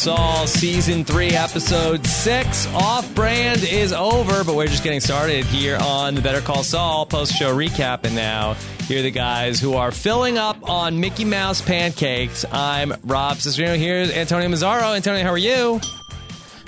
Saul, Season 3, Episode 6. Off brand is over, but we're just getting started here on the Better Call Saul post show recap. And now, here are the guys who are filling up on Mickey Mouse pancakes. I'm Rob Cesternino. Here's Antonio Mazzaro. Antonio, how are you?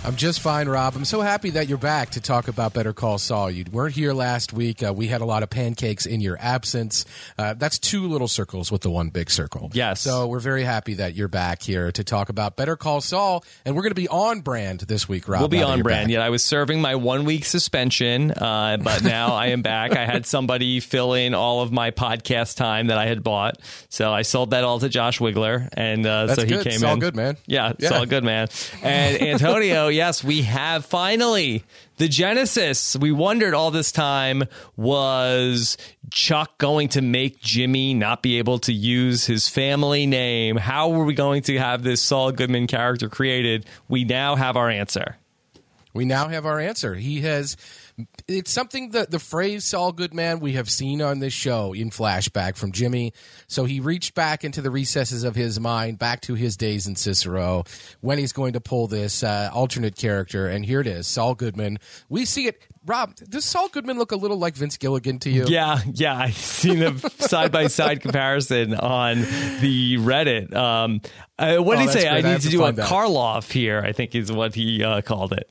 I'm just fine, Rob. I'm so happy that you're back to talk about Better Call Saul. You weren't here last week. Uh, we had a lot of pancakes in your absence. Uh, that's two little circles with the one big circle. Yes. So we're very happy that you're back here to talk about Better Call Saul, and we're going to be on brand this week, Rob. We'll be on brand. back. Yeah, I was serving my one week suspension, uh, but now I am back. I had somebody fill in all of my podcast time that I had bought, so I sold that all to Josh Wigler, and uh, so he good. came It's all in. good, man. Yeah, it's Yeah. all good, man. And Antonio, yes, we have finally the Genesis. We wondered all this time was Chuck going to make Jimmy not be able to use his family name? How were we going to have this Saul Goodman character created? We now have our answer. We now have our answer. He has. It's something that the phrase Saul Goodman we have seen on this show in flashback from Jimmy. So he reached back into the recesses of his mind, back to his days in Cicero, when he's going to pull this uh, alternate character. And here it is Saul Goodman. We see it. Rob, does Saul Goodman look a little like Vince Gilligan to you? Yeah, yeah, I've seen a side by side comparison on the Reddit. Um, uh, what Oh, did he say? great. I need to to do a that. Karloff here. I think is what he uh, called it.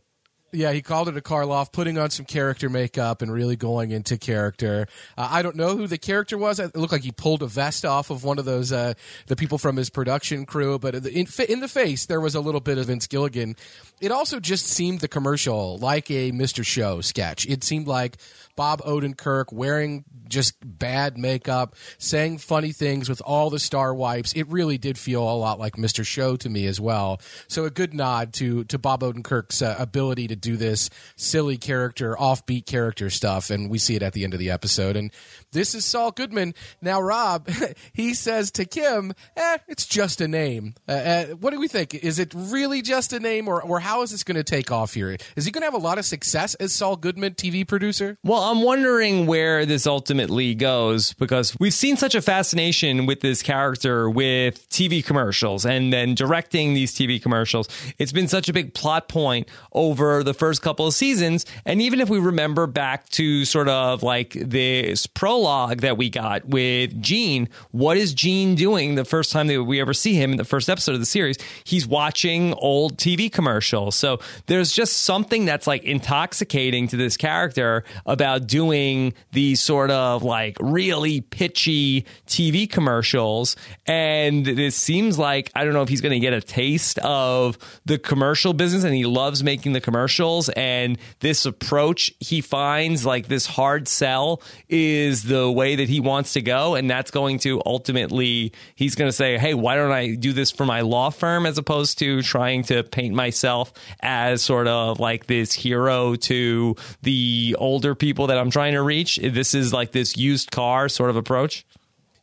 Yeah, he called it a Karloff, putting on some character makeup and really going into character. Uh, I don't know who the character was. It looked like he pulled a vest off of one of those uh, the people from his production crew. But in, in the face, there was a little bit of Vince Gilligan. It also just seemed the commercial like a Mr. Show sketch. It seemed like Bob Odenkirk wearing just bad makeup, saying funny things with all the star wipes. It really did feel a lot like Mr. Show to me as well. So a good nod to to Bob Odenkirk's uh, ability to do this silly character, offbeat character stuff, and we see it at the end of the episode. And this is Saul Goodman. Now, Rob, he says to Kim, "Eh, it's just a name." Uh, uh, what do we think? Is it really just a name, or or how is this going to take off here? Is he going to have a lot of success as Saul Goodman, TV producer? Well, I'm wondering where this ultimately goes because we've seen such a fascination with this character with TV commercials and then directing these TV commercials. It's been such a big plot point over the first couple of seasons. And even if we remember back to sort of like this prologue that we got with Gene, what is Gene doing the first time that we ever see him in the first episode of the series? He's watching old TV commercials. So there's just something that's like intoxicating to this character about doing these sort of like really pitchy TV commercials. And it seems like, I don't know if he's going to get a taste of the commercial business and he loves making the commercials. And this approach he finds like this hard sell is the way that he wants to go. And that's going to ultimately, he's going to say, Hey, why don't I do this for my law firm as opposed to trying to paint myself as sort of like this hero to the older people that I'm trying to reach? This is like this used car sort of approach.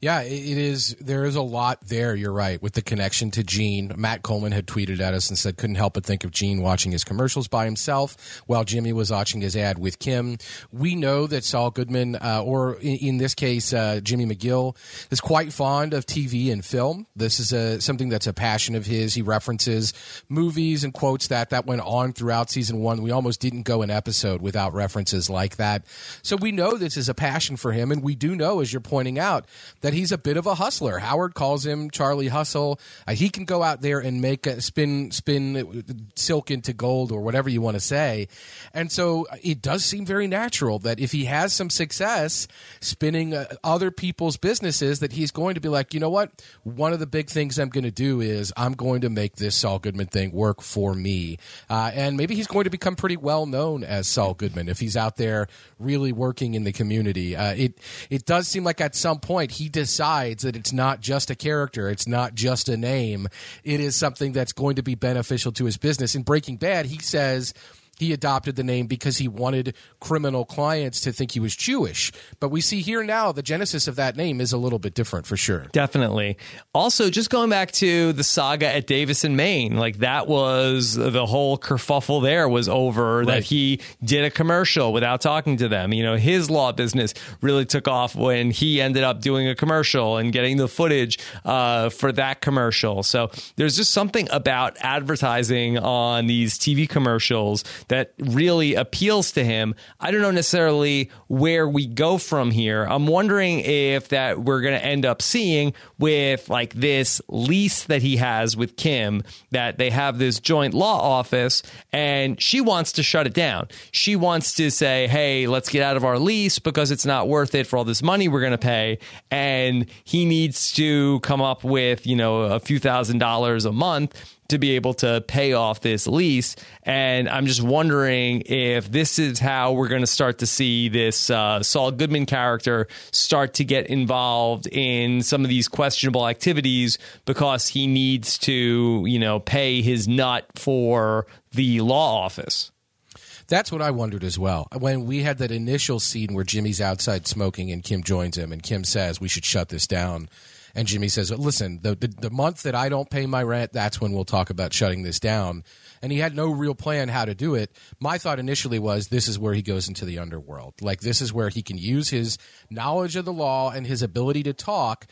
Yeah, it is. There is a lot there. You're right with the connection to Gene. Matt Coleman had tweeted at us and said couldn't help but think of Gene watching his commercials by himself while Jimmy was watching his ad with Kim. We know that Saul Goodman, uh, or in, in this case uh, Jimmy McGill, is quite fond of TV and film. This is a, something that's a passion of his. He references movies and quotes that that went on throughout season one. We almost didn't go an episode without references like that. So we know this is a passion for him, and we do know, as you're pointing out, that he's a bit of a hustler. Howard calls him Charlie Hustle. Uh, he can go out there and make a spin spin silk into gold or whatever you want to say. And so it does seem very natural that if he has some success spinning uh, other people's businesses, that he's going to be like, you know what? One of the big things I'm going to do is I'm going to make this Saul Goodman thing work for me. Uh, and maybe he's going to become pretty well known as Saul Goodman if he's out there really working in the community. Uh, it it does seem like at some point he decides that it's not just a character, it's not just a name. It is something that's going to be beneficial to his business. In Breaking Bad, he says he adopted the name because he wanted criminal clients to think he was Jewish. But we see here now the genesis of that name is a little bit different for sure. Definitely. Also, just going back to the saga at Davis & Main, like that was the whole kerfuffle there was over right. that he did a commercial without talking to them. You know, his law business really took off when he ended up doing a commercial and getting the footage uh, for that commercial. So there's just something about advertising on these TV commercials that really appeals to him. I don't know necessarily where we go from here. I'm wondering if that we're going to end up seeing with like this lease that he has with Kim that they have this joint law office and she wants to shut it down. She wants to say, "Hey, let's get out of our lease because it's not worth it for all this money we're going to pay." And he needs to come up with, you know, a few thousand dollars a month to be able to pay off this lease. And I'm just wondering if this is how we're going to start to see this uh, Saul Goodman character start to get involved in some of these questionable activities because he needs to, you know, pay his nut for the law office. That's what I wondered as well. When we had that initial scene where Jimmy's outside smoking and Kim joins him, and Kim says, We should shut this down and Jimmy says, "Listen, the, the, the month that I don't pay my rent, that's when we'll talk about shutting this down." And he had no real plan how to do it. My thought initially was, this is where he goes into the underworld. Like this is where he can use his knowledge of the law and his ability to talk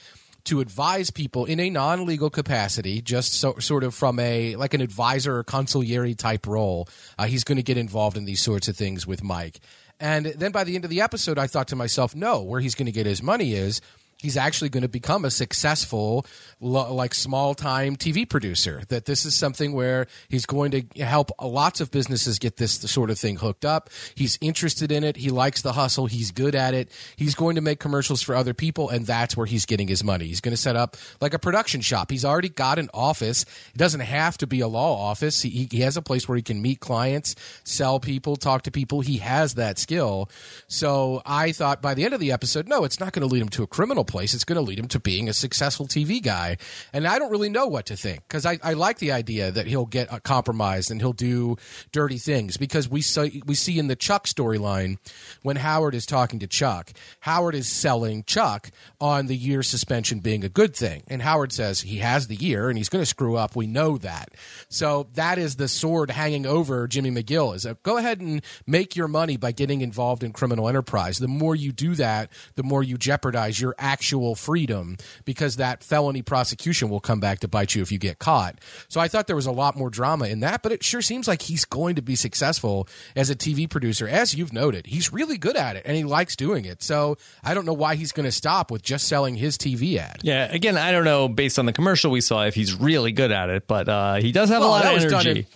to advise people in a non-legal capacity, just so, sort of from a like an advisor or consigliere type role. Uh, he's going to get involved in these sorts of things with Mike. And then by the end of the episode, I thought to myself, no, where he's going to get his money is he's actually going to become a successful like small time TV producer that this is something where he's going to help lots of businesses get this sort of thing hooked up. He's interested in it. He likes the hustle. He's good at it. He's going to make commercials for other people and that's where he's getting his money. He's going to set up like a production shop. He's already got an office. It doesn't have to be a law office. He, he has a place where he can meet clients sell people talk to people. He has that skill. So I thought by the end of the episode no it's not going to lead him to a criminal place, it's going to lead him to being a successful TV guy. And I don't really know what to think because I, I like the idea that he'll get uh, compromised and he'll do dirty things because we see, we see in the Chuck storyline when Howard is talking to Chuck, Howard is selling Chuck on the year suspension being a good thing. And Howard says he has the year and he's going to screw up. We know that. So that is the sword hanging over Jimmy McGill is a, go ahead and make your money by getting involved in criminal enterprise. The more you do that, the more you jeopardize your actual freedom because that felony prosecution will come back to bite you if you get caught. So I thought there was a lot more drama in that, but it sure seems like he's going to be successful as a TV producer. As you've noted, he's really good at it and he likes doing it. So I don't know why he's going to stop with just selling his TV ad. Yeah, again, I don't know based on the commercial we saw if he's really good at it, but uh, he does have well, a lot of energy.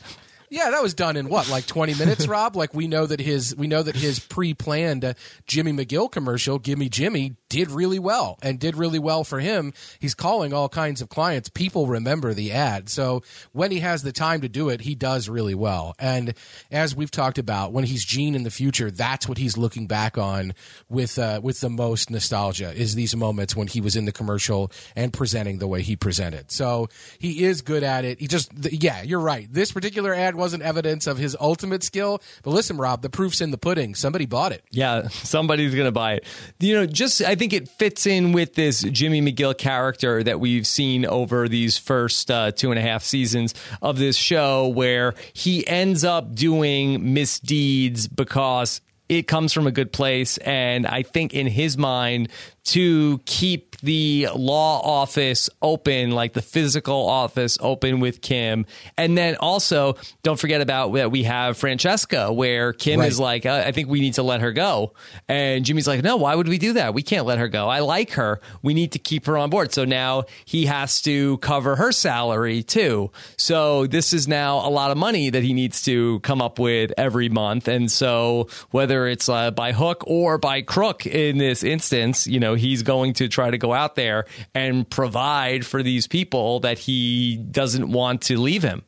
Yeah, that was done in what, like twenty minutes, Rob? Like we know that his we know that his pre-planned uh, Jimmy McGill commercial, "Gimme Jimmy," did really well and did really well for him. He's calling all kinds of clients. People remember the ad, so when he has the time to do it, he does really well. And as we've talked about, when he's Gene in the future, that's what he's looking back on with uh, with the most nostalgia is these moments when he was in the commercial and presenting the way he presented. So he is good at it. He just yeah, you're right. This particular ad wasn't evidence of his ultimate skill. But listen, Rob, the proof's in the pudding. Somebody bought it. Yeah, somebody's going to buy it. You know, just I think it fits in with this Jimmy McGill character that we've seen over these first uh, two and a half seasons of this show, where he ends up doing misdeeds because it comes from a good place. And I think in his mind, to keep the law office open, like the physical office open with Kim. And then also, don't forget about that we have Francesca, where Kim right. is like, uh, I think we need to let her go. And Jimmy's like, no, why would we do that? We can't let her go. I like her. We need to keep her on board. So now he has to cover her salary too. So this is now a lot of money that he needs to come up with every month. And so whether it's uh, by hook or by crook in this instance, you know, he's going to try to go out there and provide for these people that he doesn't want to leave him.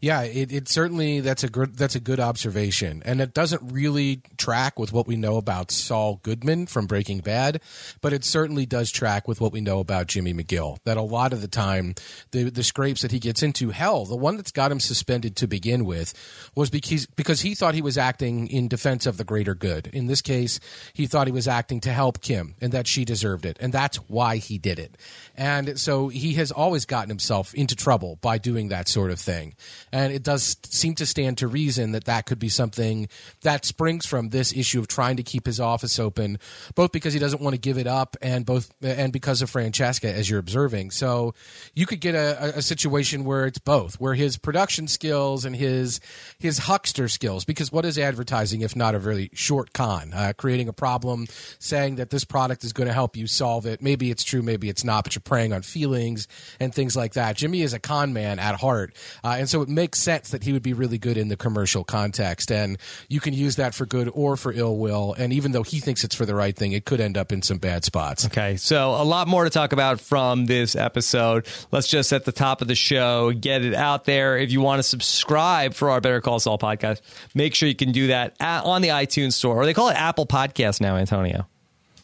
Yeah, it, it certainly that's a good that's a good observation, and it doesn't really track with what we know about Saul Goodman from Breaking Bad, but it certainly does track with what we know about Jimmy McGill. That a lot of the time, the the scrapes that he gets into, hell, the one that's got him suspended to begin with was because because he thought he was acting in defense of the greater good. In this case, he thought he was acting to help Kim and that she deserved it, and that's why he did it. And so he has always gotten himself into trouble by doing that sort of thing and it does seem to stand to reason that that could be something that springs from this issue of trying to keep his office open, both because he doesn't want to give it up and both and because of Francesca, as you're observing. So you could get a, a situation where it's both, where his production skills and his his huckster skills. Because what is advertising if not a really short con? Uh, creating a problem, saying that this product is going to help you solve it. Maybe it's true, maybe it's not, but you're preying on feelings and things like that. Jimmy is a con man at heart, uh, and so it makes sense that he would be really good in the commercial context. And you can use that for good or for ill will. And even though he thinks it's for the right thing, it could end up in some bad spots. Okay. So a lot more to talk about from this episode. Let's just at the top of the show get it out there. If you want to subscribe for our Better Call Saul podcast, make sure you can do that at, on the iTunes store, or they call it Apple Podcast now, Antonio.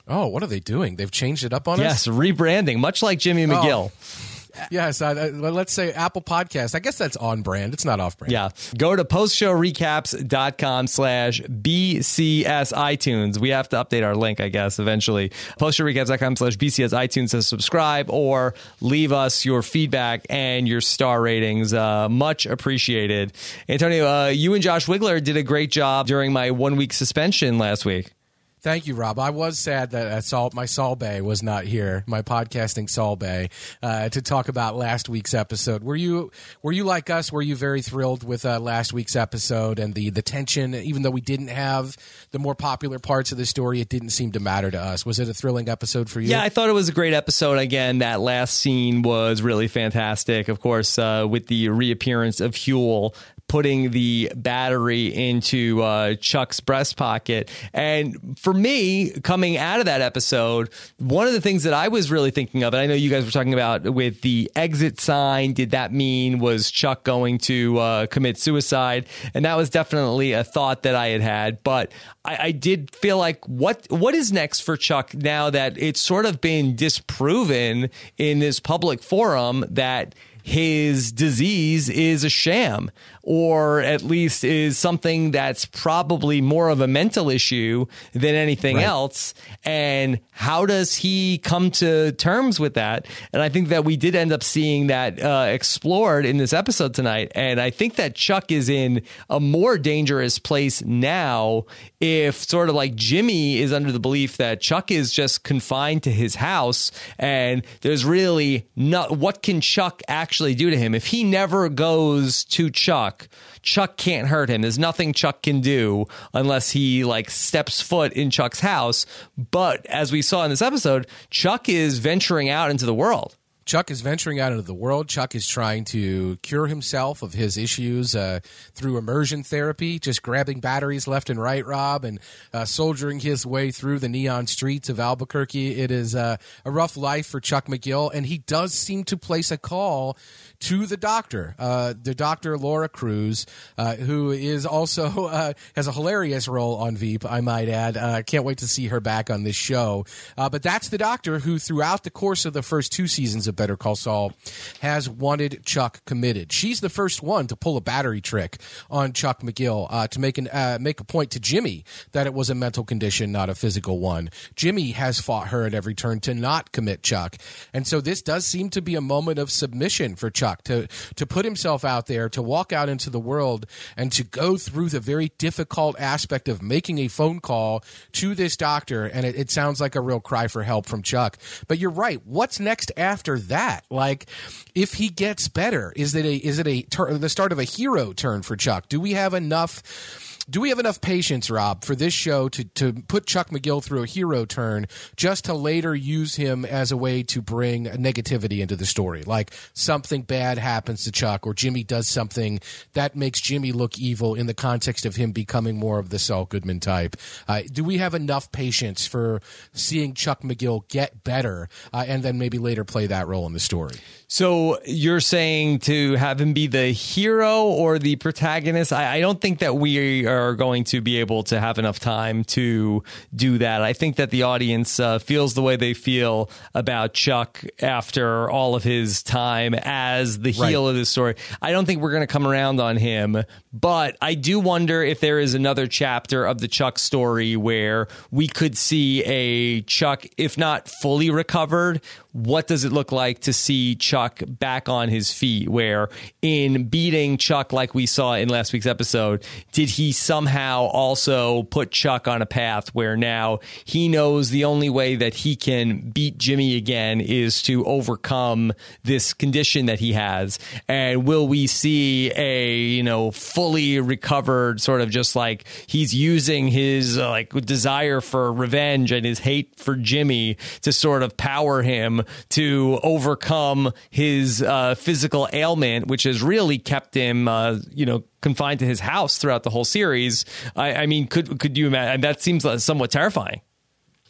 Oh, what are they doing? They've changed it up on yes, us? Yes, rebranding, much like Jimmy McGill. Oh. Yes, uh, let's say Apple Podcast. I guess that's on brand. It's not off brand. Yeah. Go to postshowrecaps.com slash BCS iTunes. We have to update our link, I guess, eventually. Postshowrecaps.com slash BCS iTunes to subscribe or leave us your feedback and your star ratings. Uh, much appreciated. Antonio, uh, you and Josh Wigler did a great job during my one week suspension last week. Thank you, Rob. I was sad that uh, Saul, my Saul Bay was not here, my podcasting Saul Bay, uh, to talk about last week's episode. Were you were you like us? Were you very thrilled with uh, last week's episode and the the tension? Even though we didn't have the more popular parts of the story, it didn't seem to matter to us. Was it a thrilling episode for you? Yeah, I thought it was a great episode. Again, that last scene was really fantastic. Of course, uh, with the reappearance of Huell putting the battery into uh, Chuck's breast pocket. And for me, coming out of that episode, one of the things that I was really thinking of, and I know you guys were talking about with the exit sign, did that mean was Chuck going to uh, commit suicide? And that was definitely a thought that I had had. But I, I did feel like what what is next for Chuck now that it's sort of been disproven in this public forum that his disease is a sham or at least is something that's probably more of a mental issue than anything right. else. And how does he come to terms with that? And I think that we did end up seeing that uh, explored in this episode tonight. And I think that Chuck is in a more dangerous place now if sort of like Jimmy is under the belief that Chuck is just confined to his house and there's really not what can Chuck actually do to him if he never goes to Chuck Chuck. Chuck can't hurt him. There's nothing Chuck can do unless he like steps foot in Chuck's house. But as we saw in this episode, Chuck is venturing out into the world. Chuck is venturing out into the world. Chuck is trying to cure himself of his issues uh, through immersion therapy, just grabbing batteries left and right, Rob, and uh, soldiering his way through the neon streets of Albuquerque. It is uh, a rough life for Chuck McGill, and he does seem to place a call to the doctor, uh, the doctor Laura Cruz, uh, who is also uh, has a hilarious role on Veep. I might add. Uh, can't wait to see her back on this show. But that's the doctor who, throughout the course of the first two seasons of Better Call Saul, has wanted Chuck committed. She's the first one to pull a battery trick on Chuck McGill uh, to make an make a point to Jimmy that it was a mental condition, not a physical one. Jimmy has fought her at every turn to not commit Chuck, and so this does seem to be a moment of submission for Chuck Chuck to to put himself out there, to walk out into the world, and to go through the very difficult aspect of making a phone call to this doctor. And it, it sounds like a real cry for help from Chuck. But you're right. What's next after that? Like, if he gets better, is it a is it a tur- the start of a hero turn for Chuck? Do we have enough? Do we have enough patience, Rob, for this show to, to put Chuck McGill through a hero turn just to later use him as a way to bring negativity into the story? Like something bad happens to Chuck or Jimmy does something that makes Jimmy look evil in the context of him becoming more of the Saul Goodman type. Uh, do we have enough patience for seeing Chuck McGill get better uh, and then maybe later play that role in the story? So you're saying to have him be the hero or the protagonist? I, I, don't think that we are going to be able to have enough time to do that. I think that the audience uh, feels the way they feel about Chuck after all of his time as the heel right. of this story. I don't think we're going to come around on him, but I do wonder if there is another chapter of the Chuck story where we could see a Chuck, if not fully recovered, what does it look like to see Chuck back on his feet? Where in beating Chuck, like we saw in last week's episode, did he somehow also put Chuck on a path where now he knows the only way that he can beat Jimmy again is to overcome this condition that he has? And will we see a, you know, fully recovered sort of just like he's using his uh, like desire for revenge and his hate for Jimmy to sort of power him to overcome his uh, physical ailment, which has really kept him, uh, you know, confined to his house throughout the whole series. I, I mean, could could you imagine? That seems somewhat terrifying.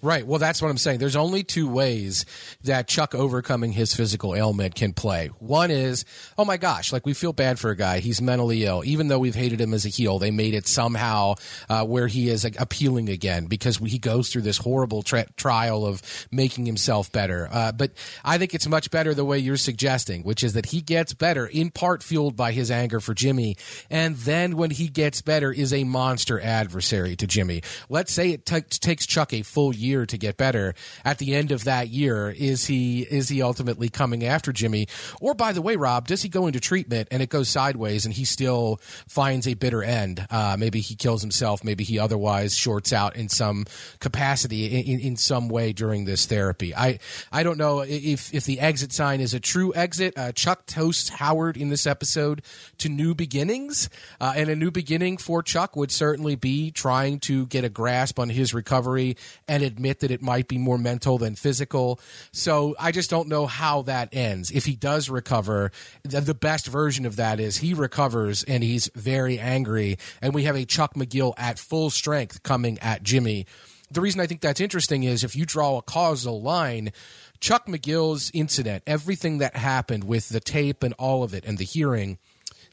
Right. Well, that's what I'm saying. There's only two ways that Chuck overcoming his physical ailment can play. One is, oh my gosh, like we feel bad for a guy. He's mentally ill. Even though we've hated him as a heel, they made it somehow uh, where he is like, appealing again because he goes through this horrible tra- trial of making himself better. Uh, but I think it's much better the way you're suggesting, which is that he gets better in part fueled by his anger for Jimmy. And then when he gets better is a monster adversary to Jimmy. Let's say it t- takes Chuck a full year year to get better. At the end of that year, is he is he ultimately coming after Jimmy? Or by the way, Rob, does he go into treatment and it goes sideways and he still finds a bitter end? Uh, maybe he kills himself. Maybe he otherwise shorts out in some capacity in, in some way during this therapy. I I don't know if if the exit sign is a true exit. Uh, Chuck toasts Howard in this episode to new beginnings, uh, and a new beginning for Chuck would certainly be trying to get a grasp on his recovery and admit that it might be more mental than physical. So I just don't know how that ends. If he does recover, the best version of that is he recovers and he's very angry, and we have a Chuck McGill at full strength coming at Jimmy. The reason I think that's interesting is if you draw a causal line, Chuck McGill's incident, everything that happened with the tape and all of it and the hearing,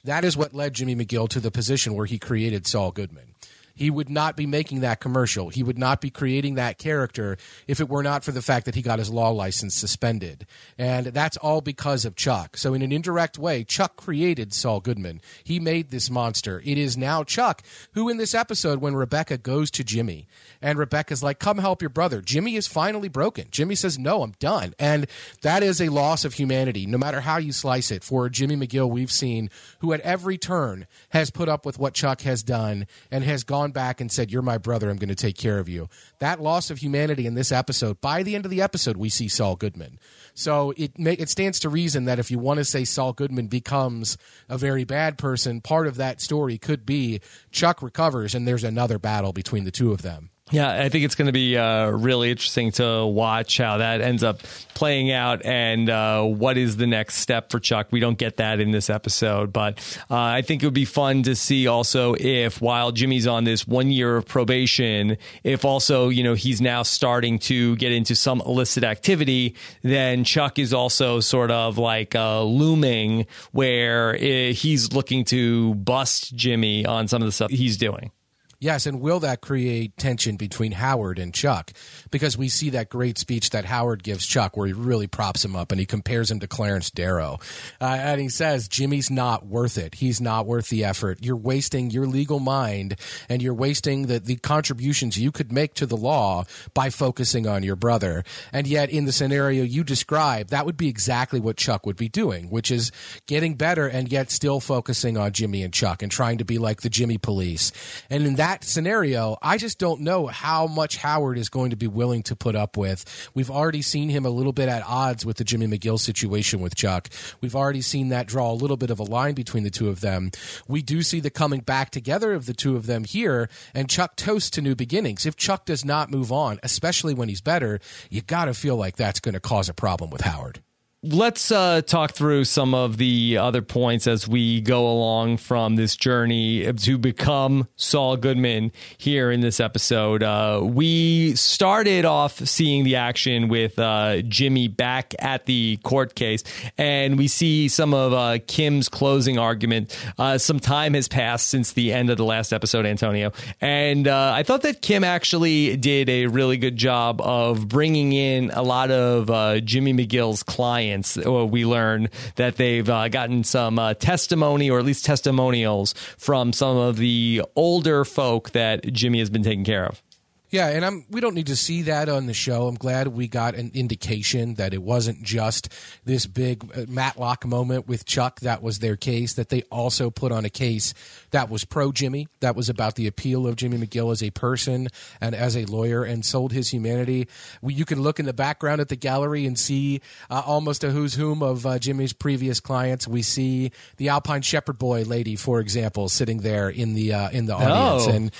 that is what led Jimmy McGill to the position where he created Saul Goodman he would not be making that commercial. He would not be creating that character if it were not for the fact that he got his law license suspended. And that's all because of Chuck. So, in an indirect way, Chuck created Saul Goodman. He made this monster. It is now Chuck who, in this episode, when Rebecca goes to Jimmy and Rebecca's like, come help your brother, Jimmy is finally broken. Jimmy says, no, I'm done. And that is a loss of humanity, no matter how you slice it. For Jimmy McGill, we've seen who at every turn has put up with what Chuck has done and has gone gone back and said, You're my brother, I'm going to take care of you. That loss of humanity in this episode, by the end of the episode, we see Saul Goodman. So it, may, it stands to reason that if you want to say Saul Goodman becomes a very bad person, part of that story could be Chuck recovers and there's another battle between the two of them. Yeah, I think it's going to be uh, really interesting to watch how that ends up playing out and uh, what is the next step for Chuck. We don't get that in this episode, but uh, I think it would be fun to see also if while Jimmy's on this one year of probation, if also, you know, he's now starting to get into some illicit activity, then Chuck is also sort of like uh, looming where eh, he's looking to bust Jimmy on some of the stuff he's doing. Yes, and will that create tension between Howard and Chuck? Because we see that great speech that Howard gives Chuck where he really props him up and he compares him to Clarence Darrow. Uh, and he says, Jimmy's not worth it. He's not worth the effort. You're wasting your legal mind and you're wasting the, the contributions you could make to the law by focusing on your brother. And yet, in the scenario you describe, that would be exactly what Chuck would be doing, which is getting better and yet still focusing on Jimmy and Chuck and trying to be like the Jimmy police. And in that scenario, I just don't know how much Howard is going to be willing to put up with. We've already seen him a little bit at odds with the Jimmy McGill situation with Chuck. We've already seen that draw a little bit of a line between the two of them. We do see the coming back together of the two of them here, and Chuck toasts to new beginnings. If Chuck does not move on, especially when he's better, you got to feel like that's going to cause a problem with Howard let's uh, talk through some of the other points as we go along from this journey to become Saul Goodman here in this episode. Uh, we started off seeing the action with uh, Jimmy back at the court case, and we see some of uh, Kim's closing argument. Uh, some time has passed since the end of the last episode, Antonio, and uh, I thought that Kim actually did a really good job of bringing in a lot of Jimmy McGill's clients clients. Uh, we learn that they've uh, gotten some uh, testimony or at least testimonials from some of the older folk that Jimmy has been taking care of. Yeah, and I'm we don't need to see that on the show. I'm glad we got an indication that it wasn't just this big uh, Matlock moment with Chuck that was their case that they also put on a case that was pro Jimmy, that was about the appeal of Jimmy McGill as a person and as a lawyer and sold his humanity. We, you can look in the background at the gallery and see uh, almost a who's whom of uh, Jimmy's previous clients. We see the Alpine Shepherd boy lady, for example, sitting there in the uh, in the audience oh. and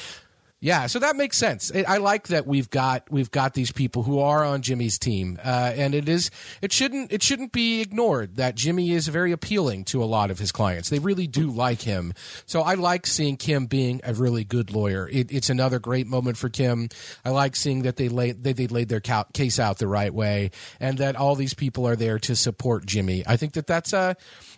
yeah, so that makes sense. I like that we've got we've got these people who are on Jimmy's team, uh, and it is it shouldn't it shouldn't be ignored that Jimmy is very appealing to a lot of his clients. They really do like him. So I like seeing Kim being a really good lawyer. It, it's another great moment for Kim. I like seeing that they laid they, they laid their case out the right way, and that all these people are there to support Jimmy. I think that that's a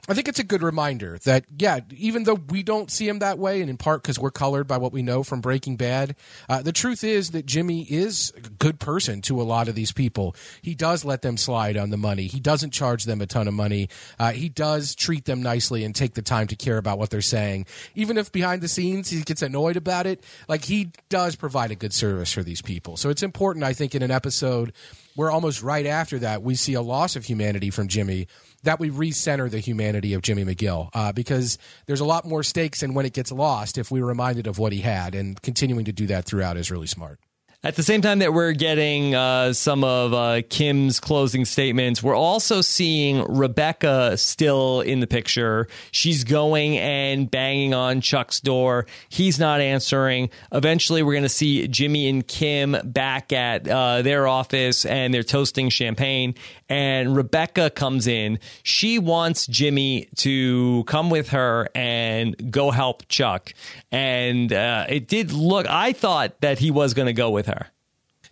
I think it's a good reminder that yeah, even though we don't see him that way, and in part because we're colored by what we know from Breaking Bad. Uh, the truth is that Jimmy is a good person to a lot of these people. He does let them slide on the money. He doesn't charge them a ton of money. Uh, he does treat them nicely and take the time to care about what they're saying. Even if behind the scenes he gets annoyed about it, like he does provide a good service for these people. So it's important, I think, in an episode where almost right after that we see a loss of humanity from Jimmy that we recenter the humanity of Jimmy McGill uh, because there's a lot more stakes in when it gets lost if we're reminded of what he had, and continuing to do that throughout is really smart. At the same time that we're getting uh, some of uh, Kim's closing statements, we're also seeing Rebecca still in the picture. She's going and banging on Chuck's door. He's not answering. Eventually, we're going to see Jimmy and Kim back at uh, their office and they're toasting champagne. And Rebecca comes in. She wants Jimmy to come with her and go help Chuck. And uh, it did look, I thought that he was going to go with her.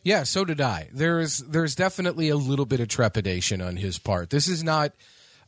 Yeah, so did I. There's there's definitely a little bit of trepidation on his part. This is not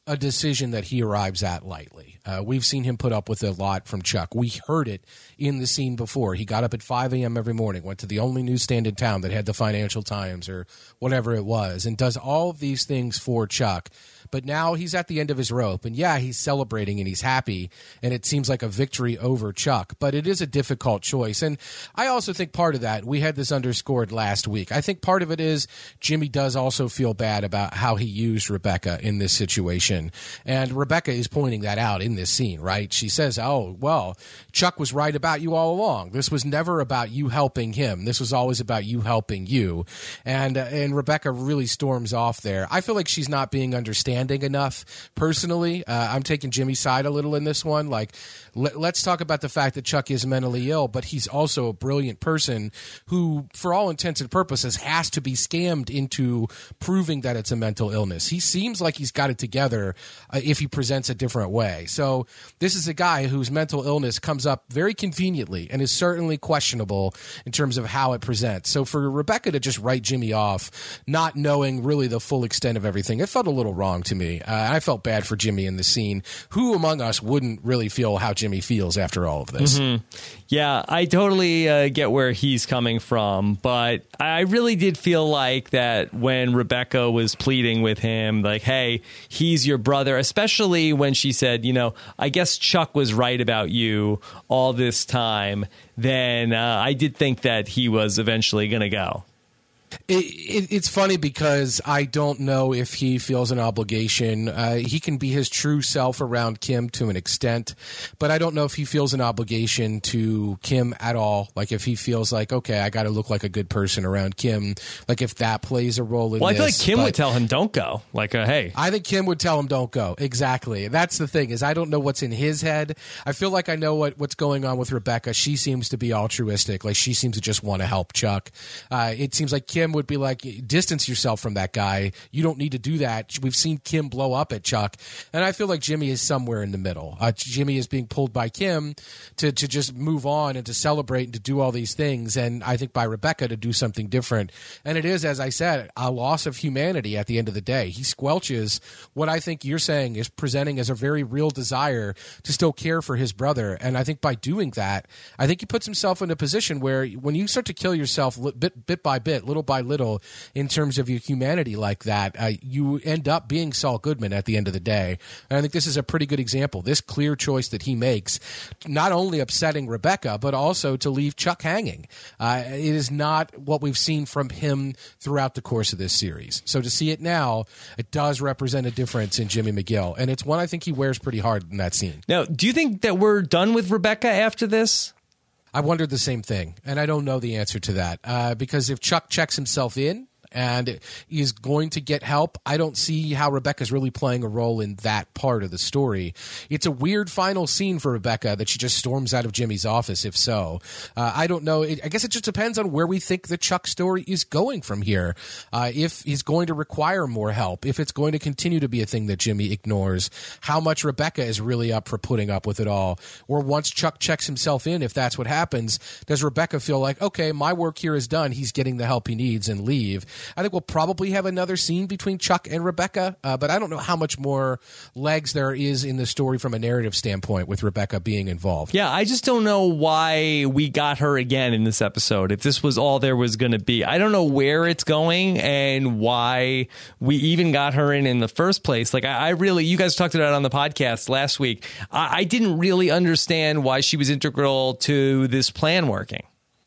a decision that he arrives at lightly. Uh, we've seen him put up with a lot from Chuck. We heard it in the scene before. He got up at 5 a.m. every morning, went to the only newsstand in town that had the Financial Times or whatever it was, and does all of these things for Chuck but now he's at the end of his rope. And yeah, he's celebrating and he's happy. And it seems like a victory over Chuck. But it is a difficult choice. And I also think part of that, we had this underscored last week. I think part of it is Jimmy does also feel bad about how he used Rebecca in this situation. And Rebecca is pointing that out in this scene, right? She says, Oh, well, Chuck was right about you all along. This was never about you helping him. This was always about you helping you. And, and Rebecca really storms off there. I feel like she's not being understanding understanding enough. Personally, uh, I'm taking Jimmy's side a little in this one. Like, let, us talk about the fact that Chuck is mentally ill, but he's also a brilliant person who, for all intents and purposes, has to be scammed into proving that it's a mental illness. He seems like he's got it together uh, if he presents a different way. So, this is a guy whose mental illness comes up very conveniently and is certainly questionable in terms of how it presents. So, for Rebecca to just write Jimmy off, not knowing really the full extent of everything, it felt a little wrong to me. Uh, I felt bad for Jimmy in the scene. Who among us wouldn't really feel how Jimmy feels after all of this? Mm-hmm. Yeah, I totally uh, get where he's coming from, but I really did feel like that when Rebecca was pleading with him, like, hey, he's your brother, especially when she said, you know, I guess Chuck was right about you all this time, then uh, I did think that he was eventually going to go. It, it, it's funny because I don't know if he feels an obligation. Uh, he can be his true self around Kim to an extent, but I don't know if he feels an obligation to Kim at all. Like if he feels like, okay, I got to look like a good person around Kim. Like if that plays a role in well. I feel like Kim would tell him, "Don't go." Like, uh, hey, I think Kim would tell him, "Don't go." Exactly. That's the thing is, I don't know what's in his head. I feel like I know what what's going on with Rebecca. She seems to be altruistic. Like she seems to just want to help Chuck. Uh, it seems like Kim would be like, distance yourself from that guy. You don't need to do that. We've seen Kim blow up at Chuck, and I feel like Jimmy is somewhere in the middle. Uh, Jimmy is being pulled by Kim to to just move on and to celebrate and to do all these things, and I think by Rebecca to do something different. And it is, as I said, a loss of humanity at the end of the day. He squelches what I think you're saying is presenting as a very real desire to still care for his brother, and I think by doing that, I think he puts himself in a position where when you start to kill yourself bit bit by bit, little by little, in terms of your humanity like that, uh, you end up being Saul Goodman at the end of the day. And I think this is a pretty good example. This clear choice that he makes, not only upsetting Rebecca, but also to leave Chuck hanging. Uh, it is not what we've seen from him throughout the course of this series. So to see it now, it does represent a difference in Jimmy McGill, and it's one I think he wears pretty hard in that scene. Now, do you think that we're done with Rebecca after this? I wondered the same thing, and I don't know the answer to that uh, because if Chuck checks himself in and is going to get help. I don't see how Rebecca's really playing a role in that part of the story. It's a weird final scene for Rebecca that she just storms out of Jimmy's office, if so. Uh, I don't know. I guess it just depends on where we think the Chuck story is going from here. Uh, if he's going to require more help, if it's going to continue to be a thing that Jimmy ignores, how much Rebecca is really up for putting up with it all. Or once Chuck checks himself in, if that's what happens, does Rebecca feel like, okay, my work here is done, he's getting the help he needs and leave? I think we'll probably have another scene between Chuck and Rebecca, uh, but I don't know how much more legs there is in the story from a narrative standpoint with Rebecca being involved. Yeah, I just don't know why we got her again in this episode. If this was all there was going to be, I don't know where it's going and why we even got her in in the first place. Like, I, I really, you guys talked about it on the podcast last week. I, I didn't really understand why she was integral to this plan working.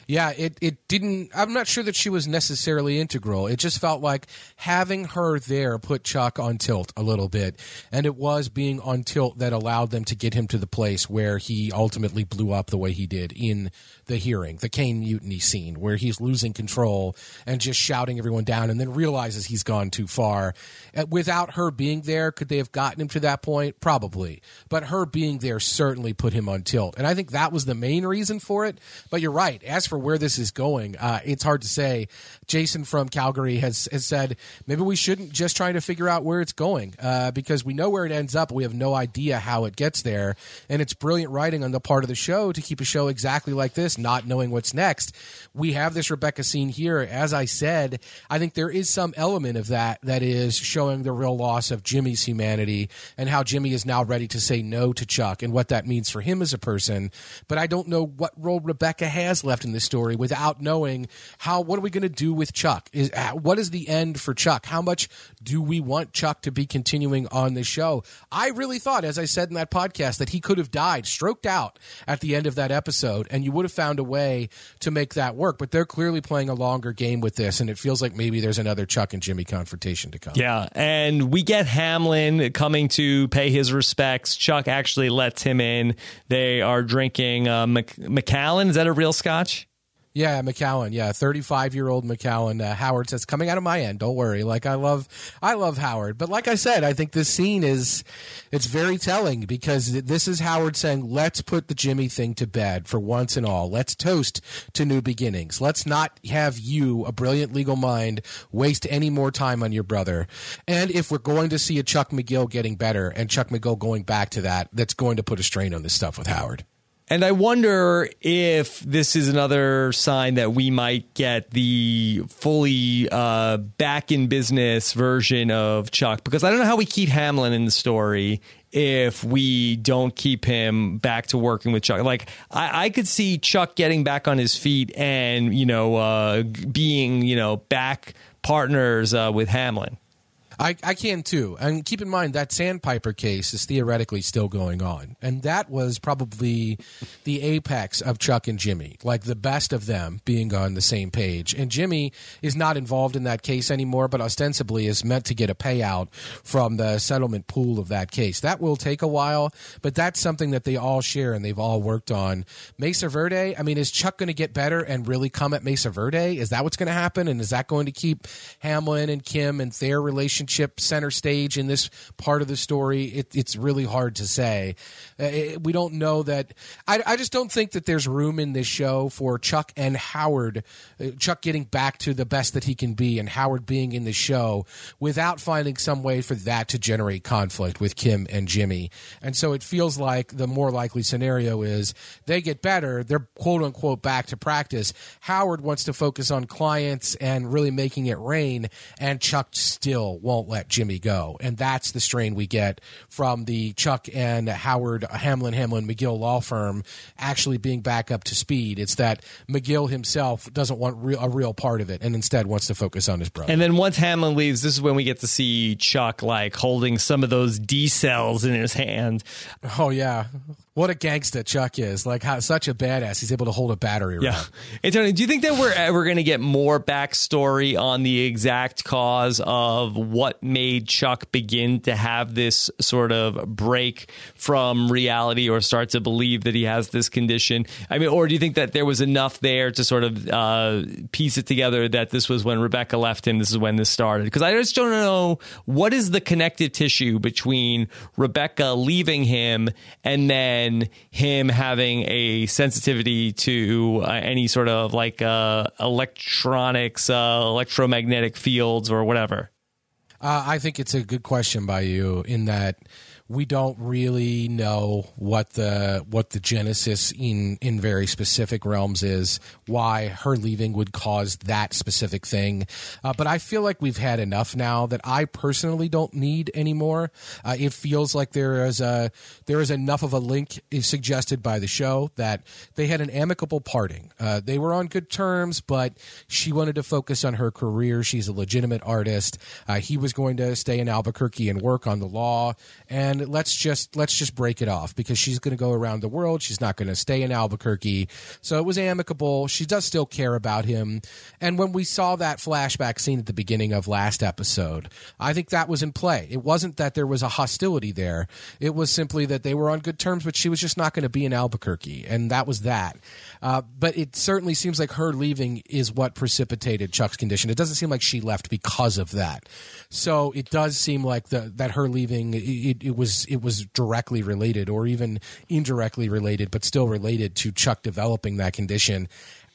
Yeah, it, it didn't. I'm not sure that she was necessarily integral. It just felt like having her there put Chuck on tilt a little bit. And it was being on tilt that allowed them to get him to the place where he ultimately blew up the way he did in the hearing, the Caine Mutiny scene, where he's losing control and just shouting everyone down and then realizes he's gone too far. Uh, without her being there, could they have gotten him to that point? Probably. But her being there certainly put him on tilt. And I think that was the main reason for it. But you're right. As for where this is going, uh, it's hard to say. Jason from Calgary has, has said maybe we shouldn't just try to figure out where it's going uh, because we know where it ends up. we have no idea how it gets there. And it's brilliant writing on the part of the show to keep a show exactly like this, not knowing what's next. We have this Rebecca scene here. As I said, I think there is some element of that that is showing the real loss of Jimmy's humanity and how Jimmy is now ready to say no to Chuck and what that means for him as a person. But I don't know what role Rebecca has left in this story without knowing how what are we going to do with Chuck? Is uh, what is the end for Chuck? How much do we want Chuck to be continuing on the show? I really thought, as I said in that podcast, that he could have died, stroked out at the end of that episode, and you would have found a way to make that work. But they're clearly playing a longer game with this, and it feels like maybe there's another Chuck and Jimmy confrontation to come. Yeah, and we get Hamlin coming to pay his respects. Chuck actually lets him in. They are drinking uh, Mac-. Is that a real scotch? Yeah, Macallan. Yeah, thirty-five-year-old Macallan. Uh, Howard says, "Coming out of my end. Don't worry." Like I love, I love Howard. But like I said, I think this scene is, it's very telling because this is Howard saying, "Let's put the Jimmy thing to bed for once and all. Let's toast to new beginnings. Let's not have you, a brilliant legal mind, waste any more time on your brother. And if we're going to see a Chuck McGill getting better and Chuck McGill going back to that, that's going to put a strain on this stuff with Howard." And I wonder if this is another sign that we might get the fully uh, back in business version of Chuck, because I don't know how we keep Hamlin in the story if we don't keep him back to working with Chuck. Like I, I could see Chuck getting back on his feet and you know uh, being you know back partners uh, with Hamlin. I, I can too. And keep in mind that Sandpiper case is theoretically still going on. And that was probably the apex of Chuck and Jimmy, like the best of them being on the same page. And Jimmy is not involved in that case anymore, but ostensibly is meant to get a payout from the settlement pool of that case. That will take a while, but that's something that they all share and they've all worked on. Mesa Verde, I mean, is Chuck going to get better and really come at Mesa Verde? Is that what's going to happen? And is that going to keep Hamlin and Kim and their relationship center stage in this part of the story? It, it's really hard to say. Uh, it, we don't know that. I, I, just don't think that there's room in this show for Chuck and Howard, uh, Chuck getting back to the best that he can be and Howard being in the show without finding some way for that to generate conflict with Kim and Jimmy. And so it feels like the more likely scenario is they get better, they're quote unquote back to practice. Howard wants to focus on clients and really making it rain, and Chuck still won't let Jimmy go. And that's the strain we get from the Chuck and Howard Hamlin Hamlin McGill law firm actually being back up to speed. It's that McGill himself doesn't want real, a real part of it and instead wants to focus on his brother. And then once Hamlin leaves, this is when we get to see Chuck like holding some of those D cells in his hand. Oh yeah, what a gangster Chuck is! Like how such a badass. He's able to hold a battery. Yeah. Hey Tony, do you think that we're ever going to get more backstory on the exact cause of what made Chuck begin to have this sort of break from reality or start to believe that he has this condition? I mean, or do you think that there was enough there to sort of uh, piece it together that this was when Rebecca left him? This is when this started? Because I just don't know what is the connective tissue between Rebecca leaving him and then him having a sensitivity to uh, any sort of like uh, electronics, uh, electromagnetic fields, or whatever? Uh, I think it's a good question by you in that we don't really know what the what the genesis in in very specific realms is why her leaving would cause that specific thing. Uh, but i feel like we've had enough now that i personally don't need anymore. Uh, it feels like there is a there is enough of a link suggested by the show that they had an amicable parting. Uh, they were on good terms but she wanted to focus on her career. She's a legitimate artist. Uh, he was going to stay in albuquerque and work on the law. And let's just let's just break it off because she's going to go around the world. She's not going to stay in Albuquerque. So it was amicable. She does still care about him. And when we saw that flashback scene at the beginning of last episode, I think that was in play. It wasn't that there was a hostility there. It was simply that they were on good terms, but she was just not going to be in Albuquerque, and that was that. Uh, but it certainly seems like her leaving is what precipitated Chuck's condition. It doesn't seem like she left because of that. So it does seem like the, that her leaving it, it was it was directly related or even indirectly related, but still related to Chuck developing that condition.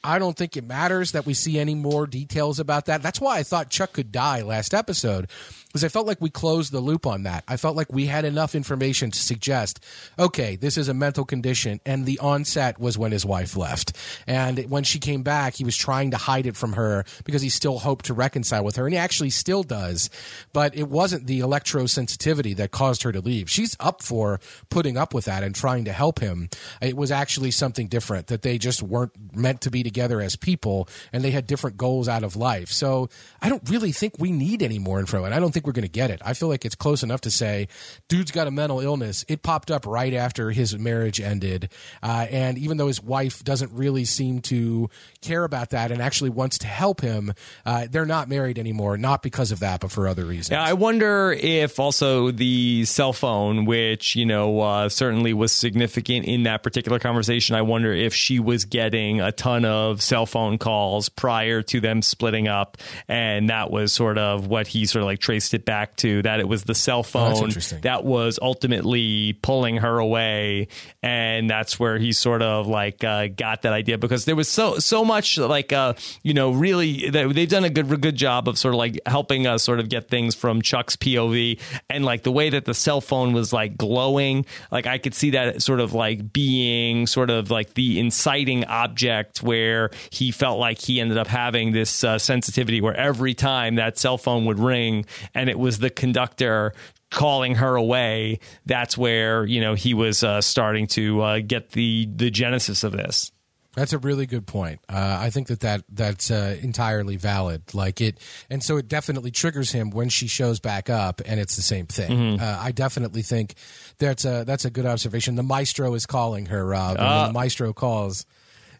I don't think it matters that we see any more details about that. That's why I thought Chuck could die last episode because I felt like we closed the loop on that. I felt like we had enough information to suggest, okay, this is a mental condition, and the onset was when his wife left, and when she came back, he was trying to hide it from her because he still hoped to reconcile with her, and he actually still does, but it wasn't the electrosensitivity that caused her to leave. She's up for putting up with that and trying to help him. It was actually something different that they just weren't meant to be together as people, and they had different goals out of life. So I don't really think we need any more info, and I don't think think we're going to get it. I feel like it's close enough to say, dude's got a mental illness. It popped up right after his marriage ended. Uh, and even though his wife doesn't really seem to care about that and actually wants to help him, uh, they're not married anymore, not because of that, but for other reasons. Yeah, I wonder if also the cell phone, which, you know, uh, certainly was significant in that particular conversation, I wonder if she was getting a ton of cell phone calls prior to them splitting up. And that was sort of what he sort of like traced it back to that it was the cell oh, phone oh, that was ultimately pulling her away, and that's where he sort of like uh, got that idea because there was so so much like uh, you know really they've done a good good job of sort of like helping us sort of get things from Chuck's POV and like the way that the cell phone was like glowing, like I could see that sort of like being sort of like the inciting object where he felt like he ended up having this uh, sensitivity where every time that cell phone would ring and it was the conductor calling her away. That's where you know he was uh, starting to uh, get the the genesis of this. That's a really good point. Uh, I think that, that that's uh, entirely valid. Like it, and so it definitely triggers him when she shows back up, and it's the same thing. Mm-hmm. Uh, I definitely think that's a that's a good observation. The maestro is calling her, Rob. and when the maestro calls,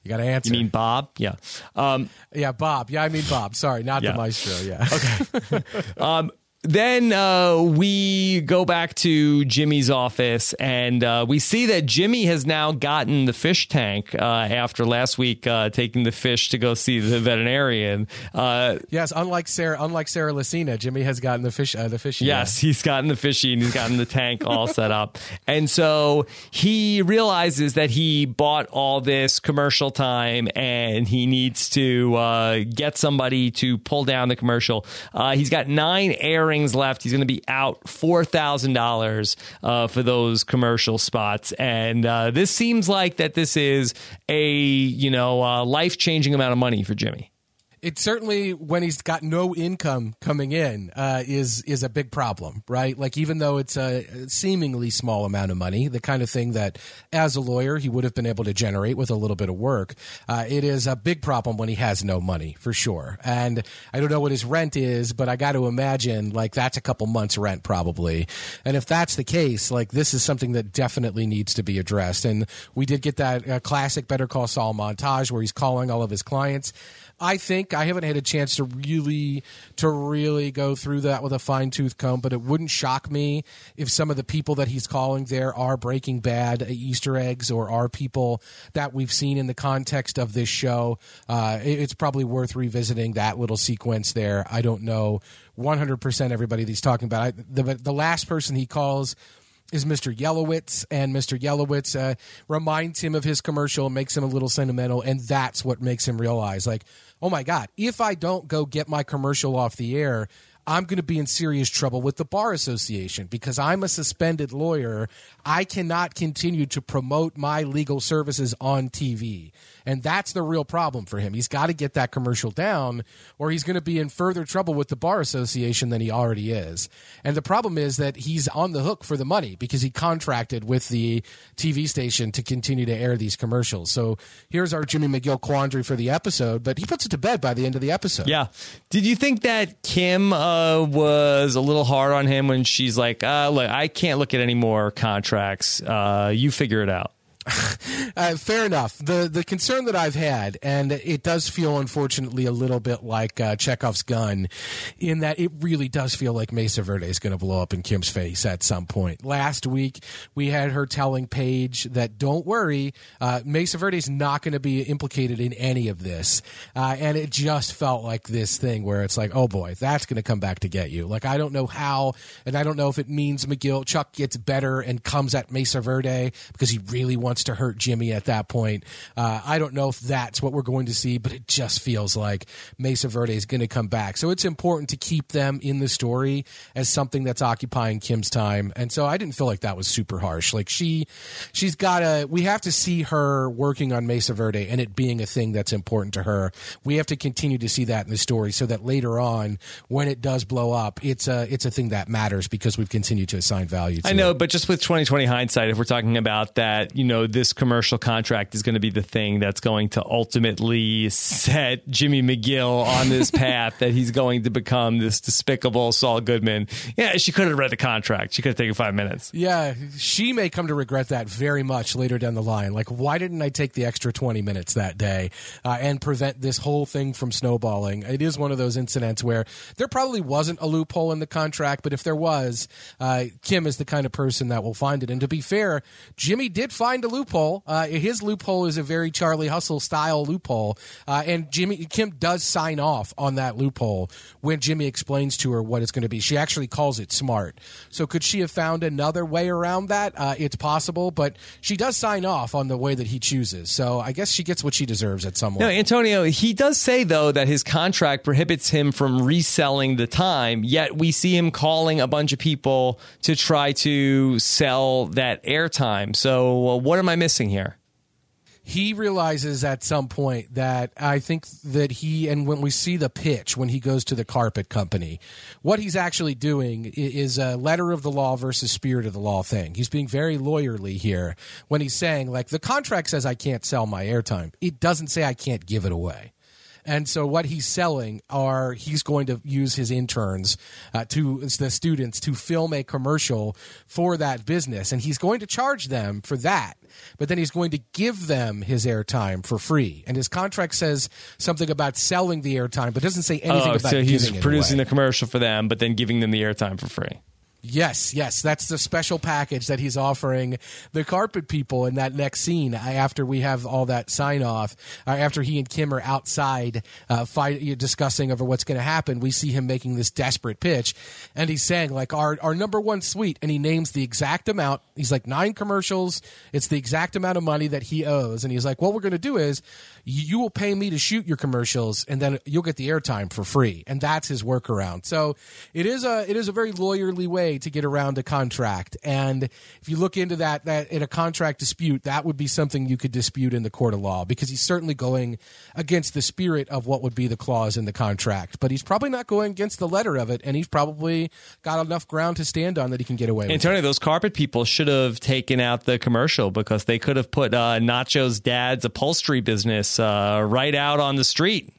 you got to answer. You mean Bob? Yeah. Um, yeah, Bob. Yeah, I mean Bob. Sorry, not Yeah. the maestro. Yeah. Okay. then uh, we go back to Jimmy's office and uh, we see that Jimmy has now gotten the fish tank uh, after last week uh, taking the fish to go see the veterinarian. Uh, yes. Unlike Sarah, unlike Sarah Lucina, Jimmy has gotten the fish. Uh, the fish. Yes, he's gotten the fishy and he's gotten the tank all set up. And so he realizes that he bought all this commercial time and he needs to uh, get somebody to pull down the commercial. Uh, he's got nine left. He's going to be out $4,000 uh, for those commercial spots. And uh, this seems like that this is a, you know, uh, life changing amount of money for Jimmy. It certainly when he's got no income coming in uh, is is a big problem, right? Like even though it's a seemingly small amount of money, the kind of thing that as a lawyer he would have been able to generate with a little bit of work, uh, it is a big problem when he has no money for sure. And I don't know what his rent is, but I got to imagine like that's a couple months rent probably. And if that's the case, like this is something that definitely needs to be addressed. And we did get that uh, classic Better Call Saul montage where he's calling all of his clients. I think I haven't had a chance to really to really go through that with a fine tooth comb, but it wouldn't shock me if some of the people that he's calling there are Breaking Bad Easter eggs or are people that we've seen in the context of this show. Uh, it- it's probably worth revisiting that little sequence there. I don't know 100% everybody that he's talking about. I, the, the last person he calls is Mr. Yellowitz, and Mr. Yellowitz uh, reminds him of his commercial, makes him a little sentimental, and that's what makes him realize, like, oh my God, if I don't go get my commercial off the air, I'm going to be in serious trouble with the Bar Association because I'm a suspended lawyer. I cannot continue to promote my legal services on TV. And that's the real problem for him. He's got to get that commercial down, or he's going to be in further trouble with the Bar Association than he already is. And the problem is that he's on the hook for the money because he contracted with the TV station to continue to air these commercials. So here's our Jimmy McGill quandary for the episode, but he puts it to bed by the end of the episode. Yeah. Did you think that Kim uh, was a little hard on him when she's like, uh, look, I can't look at any more contracts. Uh, you figure it out. Uh, fair enough. The the concern that I've had, and it does feel unfortunately a little bit like uh, Chekhov's gun, in that it really does feel like Mesa Verde is going to blow up in Kim's face at some point. Last week we had her telling Paige that don't worry, uh, Mesa Verde is not going to be implicated in any of this, uh, and it just felt like this thing where it's like, oh boy, that's going to come back to get you. Like I don't know how, and I don't know if it means McGill Chuck gets better and comes at Mesa Verde because he really wants to hurt Jimmy at that point. Uh, I don't know if that's what we're going to see, but it just feels like Mesa Verde is going to come back. So it's important to keep them in the story as something that's occupying Kim's time. And so I didn't feel like that was super harsh. Like she, she's got to. We have to see her working on Mesa Verde and it being a thing that's important to her. We have to continue to see that in the story so that later on, when it does blow up, it's a it's a thing that matters because we've continued to assign value. to I know, it. but just with 2020 hindsight, if we're talking about that, you know, this commercial contract is going to be the thing that's going to ultimately set Jimmy McGill on this path that he's going to become this despicable Saul Goodman. Yeah, she could have read the contract. She could have taken five minutes. Yeah, she may come to regret that very much later down the line. Like, why didn't I take the extra 20 minutes that day uh, and prevent this whole thing from snowballing? It is one of those incidents where there probably wasn't a loophole in the contract, but if there was, uh, Kim is the kind of person that will find it. And to be fair, Jimmy did find a loophole. Uh, his loophole is a very Charlie Hustle style loophole. Uh, and Jimmy Kim does sign off on that loophole when Jimmy explains to her what it's going to be. She actually calls it smart. So could she have found another way around that? Uh, it's possible, but she does sign off on the way that he chooses. So I guess she gets what she deserves at some No, point. Antonio, he does say, though, that his contract prohibits him from reselling the time, yet we see him calling a bunch of people to try to sell that airtime. So, uh, what am I missing here? he realizes at some point that I think that he and when we see the pitch when he goes to the carpet company, what he's actually doing is a letter of the law versus spirit of the law thing. He's being very lawyerly here when he's saying like the contract says I can't sell my airtime. It doesn't say I can't give it away. And so what he's selling are he's going to use his interns uh, to the students to film a commercial for that business, and he's going to charge them for that. But then he's going to give them his airtime for free, and his contract says something about selling the airtime, but doesn't say anything Oh, about so he's producing the commercial for them, but then giving them the airtime for free. Yes, yes, that's the special package that he's offering the carpet people in that next scene. uh, After we have all that sign off, uh, after he and Kim are outside uh, fight, discussing over what's going to happen, we see him making this desperate pitch, and he's saying like our our number one suite, and he names the exact amount. He's like nine commercials. It's the exact amount of money that he owes, and he's like, what we're going to do is you will pay me to shoot your commercials, and then you'll get the airtime for free, and that's his workaround. So it is a it is a very lawyerly way to get around a contract. And if you look into that that in a contract dispute, that would be something you could dispute in the court of law because he's certainly going against the spirit of what would be the clause in the contract, but he's probably not going against the letter of it, and he's probably got enough ground to stand on that he can get away with. it. Antonio, those carpet people should have taken out the commercial because they could have put uh, Nacho's dad's upholstery business uh, right out on the street.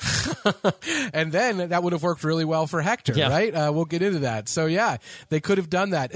and then that would have worked really well for Hector, Yeah. right? Uh, we'll get into that. So yeah, they could have done that.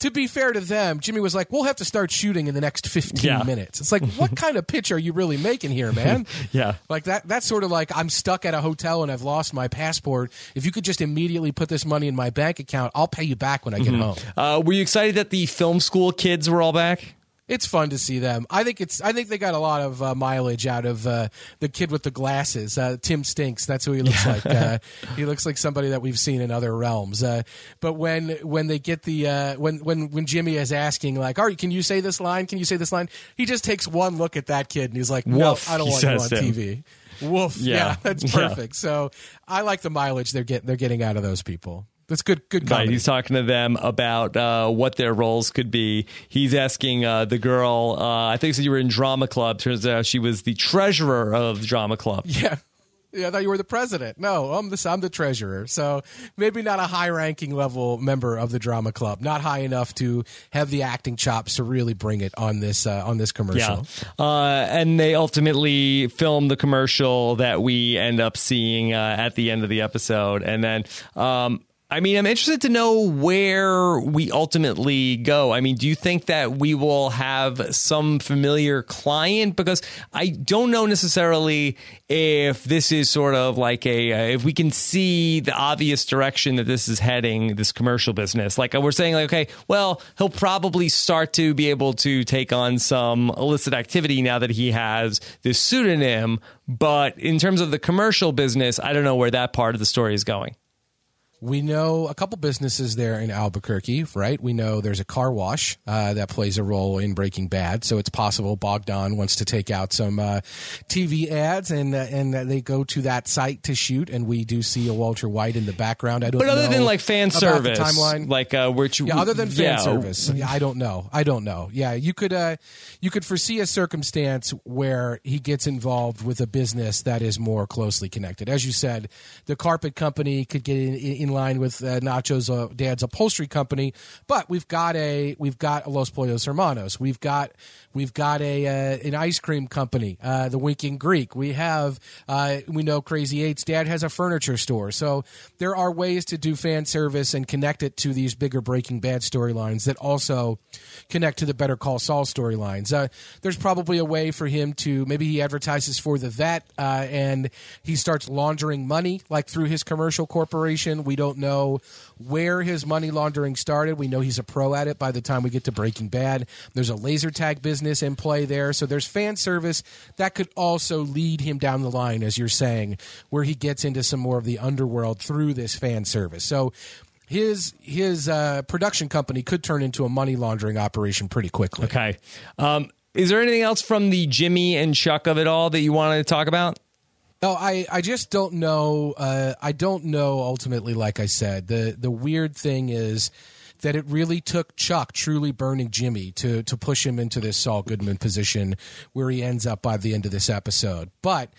To be fair to them, Jimmy was like, "We'll have to start shooting in the next fifteen Yeah. minutes." It's like, what kind of pitch are you really making here, man? Yeah. like that. That's sort of like I'm stuck at a hotel and I've lost my passport. If you could just immediately put this money in my bank account, I'll pay you back when I get home. Uh, were you excited that the film school kids were all back? It's fun to see them. I think it's. I think they got a lot of uh, mileage out of uh, the kid with the glasses. Uh, Tim Stinks. That's who he looks like. Uh, he looks like somebody that we've seen in other realms. Uh, but when when they get the uh, when when when Jimmy is asking like, "All right, can you say this line? Can you say this line?" He just takes one look at that kid and he's like, "No, Woof, I don't want you on him. TV." Woof. Yeah, Yeah. that's Yeah. perfect. So I like the mileage they're getting. They're getting out of those people. That's good. Good Right, he's talking to them about uh, what their roles could be. He's asking uh, the girl, uh, I think said you were in drama club. Turns out she was the treasurer of the drama club. Yeah. Yeah, I thought you were the president. No, I'm the I'm the treasurer. So maybe not a high ranking level member of the drama club. Not high enough to have the acting chops to really bring it on this uh, on this Yeah. commercial. Uh, and they ultimately film the commercial that we end up seeing uh, at the end of the episode. And then, um, I mean, I'm interested to know where we ultimately go. I mean, do you think that we will have some familiar client? Because I don't know necessarily if this is sort of like a, uh, if we can see the obvious direction that this is heading, this commercial business. Like we're saying, like, okay, well, he'll probably start to be able to take on some illicit activity now that he has this pseudonym. But in terms of the commercial business, I don't know where that part of the story is going. We know a couple businesses there in Albuquerque, right? We know there's a car wash uh, that plays a role in Breaking Bad, so it's possible Bogdan wants to take out some uh, TV ads, and uh, and they go to that site to shoot, and we do see a Walter White in the background. I don't. But other than like fan service, timeline, like uh, which Yeah, other than fan yeah, service, yeah, I don't know. I don't know. Yeah, you could uh, you could foresee a circumstance where he gets involved with a business that is more closely connected. As you said, the carpet company could get in, in line with uh, Nacho's uh, dad's upholstery company, but we've got a we've got a Los Pollos Hermanos. We've got we've got a uh, an ice cream company, uh, the Winking Greek. We have uh, we know Krazy-8's dad has a furniture store. So there are ways to do fan service and connect it to these bigger Breaking Bad storylines that also connect to the Better Call Saul storylines. Uh, there's probably a way for him to maybe he advertises for the vet uh, and he starts laundering money like through his commercial corporation. We don't know where his money laundering started. We know he's a pro at it by the time we get to Breaking Bad. There's a laser tag business in play there. So there's fan service that could also lead him down the line, as you're saying, where he gets into some more of the underworld through this fan service. So his his uh, production company could turn into a money laundering operation pretty quickly. Okay. Um, is there anything else from the Jimmy and Chuck of it all that you wanted to talk about? No, I, I just don't know. Uh, I don't know. Ultimately, like I said, the the weird thing is that it really took Chuck truly burning Jimmy to to push him into this Saul Goodman position where he ends up by the end of this episode. But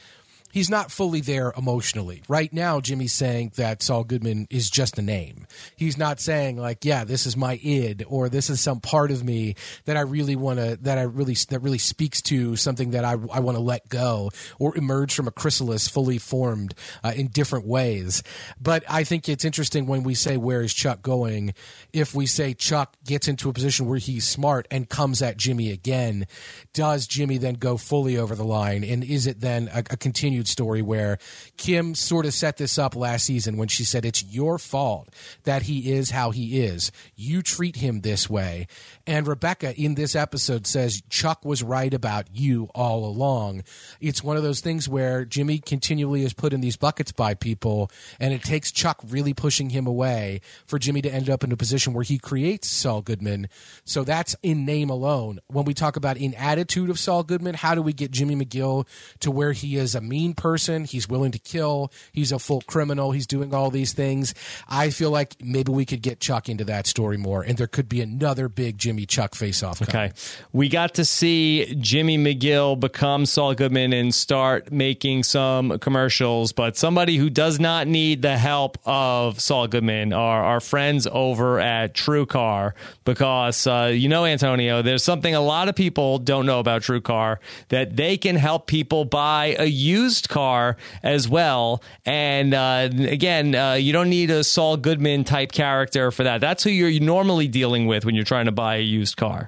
he's not fully there emotionally. Right now, Jimmy's saying that Saul Goodman is just a name. He's not saying like, yeah, this is my id or this is some part of me that I really want to, that I really, that really speaks to something that I, I want to let go or emerge from a chrysalis fully formed uh, in different ways. But I think it's interesting when we say, where is Chuck going? If we say Chuck gets into a position where he's smart and comes at Jimmy again, does Jimmy then go fully over the line? And is it then a, a continued continued story where Kim sort of set this up last season when she said it's your fault that he is how he is. You treat him this way. And Rebecca in this episode says Chuck was right about you all along. It's one of those things where Jimmy continually is put in these buckets by people, and it takes Chuck really pushing him away for Jimmy to end up in a position where he creates Saul Goodman. So that's in name alone. When we talk about in attitude of Saul Goodman, how do we get Jimmy McGill to where he is a mean person? He's willing to kill. He's a full criminal. He's doing all these things. I feel like maybe we could get Chuck into that story more, and there could be another big Jimmy Chuck face off. Okay. We got to see Jimmy McGill become Saul Goodman and start making some commercials, but somebody who does not need the help of Saul Goodman are our friends over at TrueCar because, uh, you know, Antonio, there's something a lot of people don't know about TrueCar that they can help people buy a used car as well. And uh, again, uh, you don't need a Saul Goodman type character for that. That's who you're normally dealing with when you're trying to buy a used car.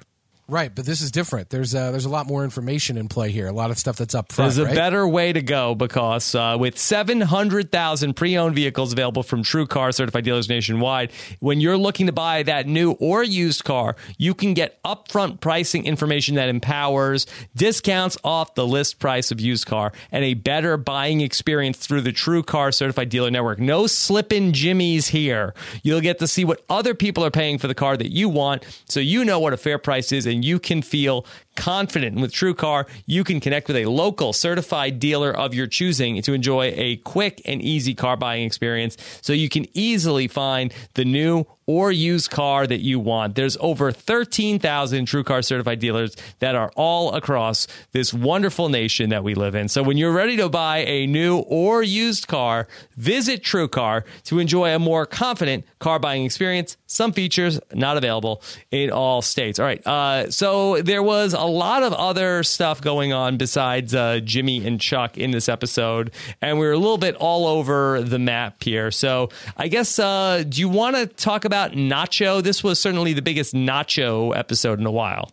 Right, but this is different. There's uh, there's a lot more information in play here. A lot of stuff that's up front. There's a right? better way to go because uh, with 700,000 pre-owned vehicles available from True Car certified dealers nationwide, when you're looking to buy that new or used car, you can get upfront pricing information that empowers discounts off the list price of used car and a better buying experience through the True Car certified dealer network. No slipping jimmies here. You'll get to see what other people are paying for the car that you want, so you know what a fair price is and you can feel confident. with TrueCar, you can connect with a local certified dealer of your choosing to enjoy a quick and easy car buying experience so you can easily find the new or used car that you want. There's over 13,000 TrueCar certified dealers that are all across this wonderful nation that we live in. So when you're ready to buy a new or used car, visit TrueCar to enjoy a more confident car buying experience. Some features not available in all states. All right. Uh, so there was a lot of other stuff going on besides uh, Jimmy and Chuck in this episode, and we are a little bit all over the map here. So I guess, uh, do you want to talk about Nacho? This was certainly the biggest Nacho episode in a while.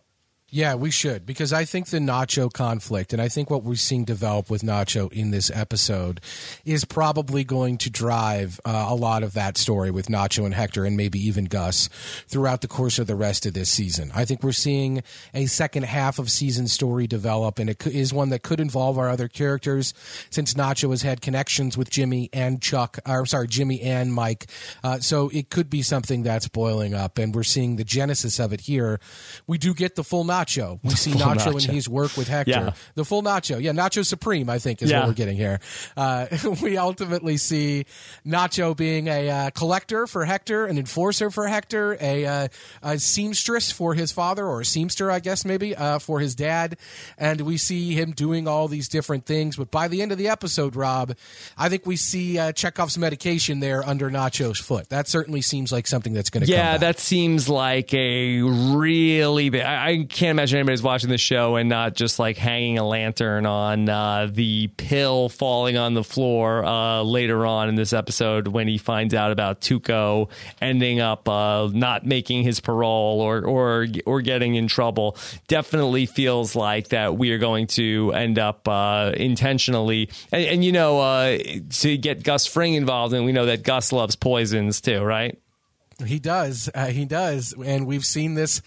Yeah, we should because I think the Nacho conflict and I think what we're seeing develop with Nacho in this episode is probably going to drive uh, a lot of that story with Nacho and Hector and maybe even Gus throughout the course of the rest of this season. I think we're seeing a second half of season story develop and it is one that could involve our other characters since Nacho has had connections with Jimmy and Chuck, or sorry, Jimmy and Mike. Uh, so it could be something that's boiling up and we're seeing the genesis of it here. We do get the full Nacho Nacho. We see Nacho, Nacho, in his work with Hector. Yeah. The full Nacho. Yeah, Nacho Supreme, I think, is yeah. what we're getting here. Uh, we ultimately see Nacho being a uh, collector for Hector, an enforcer for Hector, a, uh, a, seamstress for his father, or a seamster, I guess, maybe, uh, for his dad. And we see him doing all these different things. But by the end of the episode, Rob, I think we see uh, Chekhov's medication there under Nacho's foot. That certainly seems like something that's going to come. Yeah, that seems like a really big. I, I can't imagine anybody's watching the show and not just like hanging a lantern on uh, the pill falling on the floor uh, later on in this episode when he finds out about Tuco ending up uh, not making his parole or or or getting in trouble. Definitely feels like that we are going to end up uh, intentionally and, and, you know uh, to get Gus Fring involved, and we know that Gus loves poisons too, right? He does. Uh, he does. And we've seen this.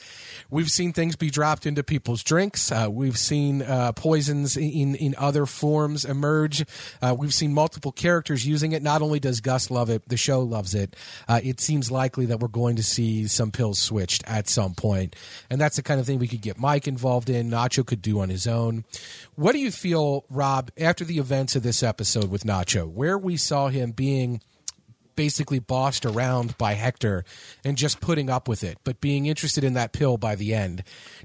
We've seen things be dropped into people's drinks. Uh, we've seen uh, poisons in, in other forms emerge. Uh, we've seen multiple characters using it. Not only does Gus love it, the show loves it. Uh, it seems likely that we're going to see some pills switched at some point. And that's the kind of thing we could get Mike involved in. Nacho could do on his own. What do you feel, Rob, after the events of this episode with Nacho, where we saw him being – basically bossed around by Hector and just putting up with it, but being interested in that pill by the end.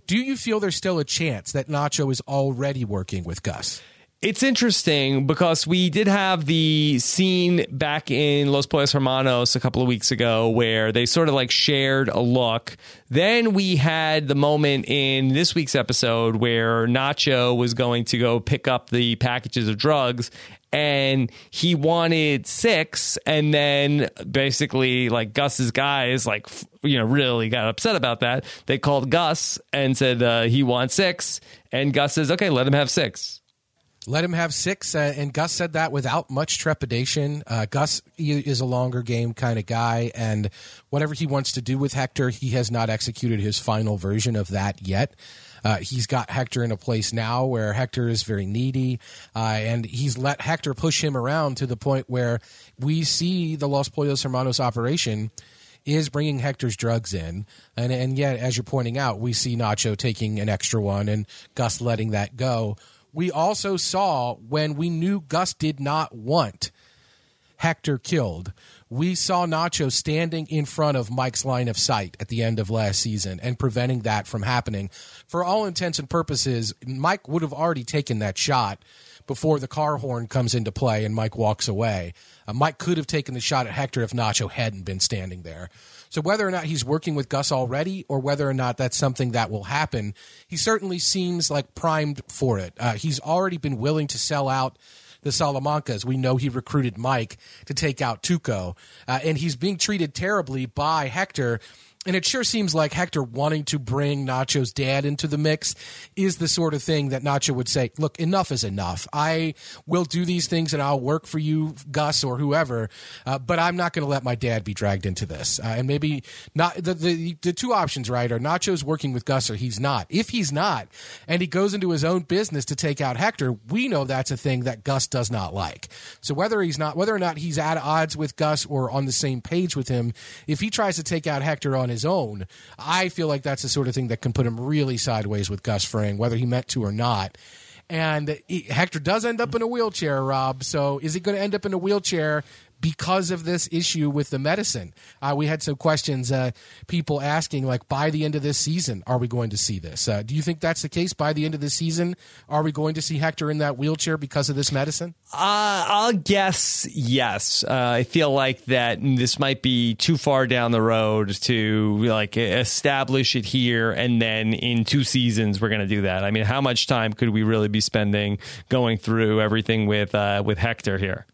Do you feel there's still a chance that Nacho is already working with Gus? It's interesting because we did have the scene back in Los Pollos Hermanos a couple of weeks ago where they sort of like shared a look. Then we had the moment in this week's episode where Nacho was going to go pick up the packages of drugs and he wanted six. And then basically like gus's guys like you know really got upset about that. They called gus and said uh, he wants six. And gus says okay let him have six let him have six, uh, and Gus said that without much trepidation. Uh, Gus is a longer game kind of guy, and whatever he wants to do with Hector, he has not executed his final version of that yet. Uh, he's got Hector in a place now where Hector is very needy, uh, and he's let Hector push him around to the point where we see the Los Pollos Hermanos operation is bringing Hector's drugs in, and and yet, as you're pointing out, we see Nacho taking an extra one and Gus letting that go we also saw when we knew Gus did not want Hector killed, we saw Nacho standing in front of Mike's line of sight at the end of last season and preventing that from happening. For all intents and purposes, Mike would have already taken that shot before the car horn comes into play and Mike walks away. Uh, Mike could have taken the shot at Hector if Nacho hadn't been standing there. So whether or not he's working with Gus already, or whether or not that's something that will happen, he certainly seems like primed for it. Uh, he's already been willing to sell out the Salamancas. We know he recruited Mike to take out Tuco, uh, and he's being treated terribly by Hector and it sure seems like Hector wanting to bring Nacho's dad into the mix is the sort of thing that Nacho would say, look, enough is enough. I will do these things and I'll work for you, Gus, or whoever, uh, but I'm not going to let my dad be dragged into this. Uh, and maybe not the, the, the two options, right, are Nacho's working with Gus or he's not. If he's not, and he goes into his own business to take out Hector, we know that's a thing that Gus does not like. So whether he's not, whether or not he's at odds with Gus or on the same page with him, if he tries to take out Hector on his own, I feel like that's the sort of thing that can put him really sideways with Gus Fring, whether he meant to or not. And he, Hector does end up in a wheelchair, Rob. So is he going to end up in a wheelchair because of this issue with the medicine. Uh, we had some questions, uh, people asking, like, by the end of this season, are we going to see this? Uh, do you think that's the case? By the end of the season, are we going to see Hector in that wheelchair because of this medicine? Uh, I'll guess yes. Uh, I feel like that this might be too far down the road to like establish it here, and then in two seasons we're going to do that. I mean, how much time could we really be spending going through everything with uh, with Hector here?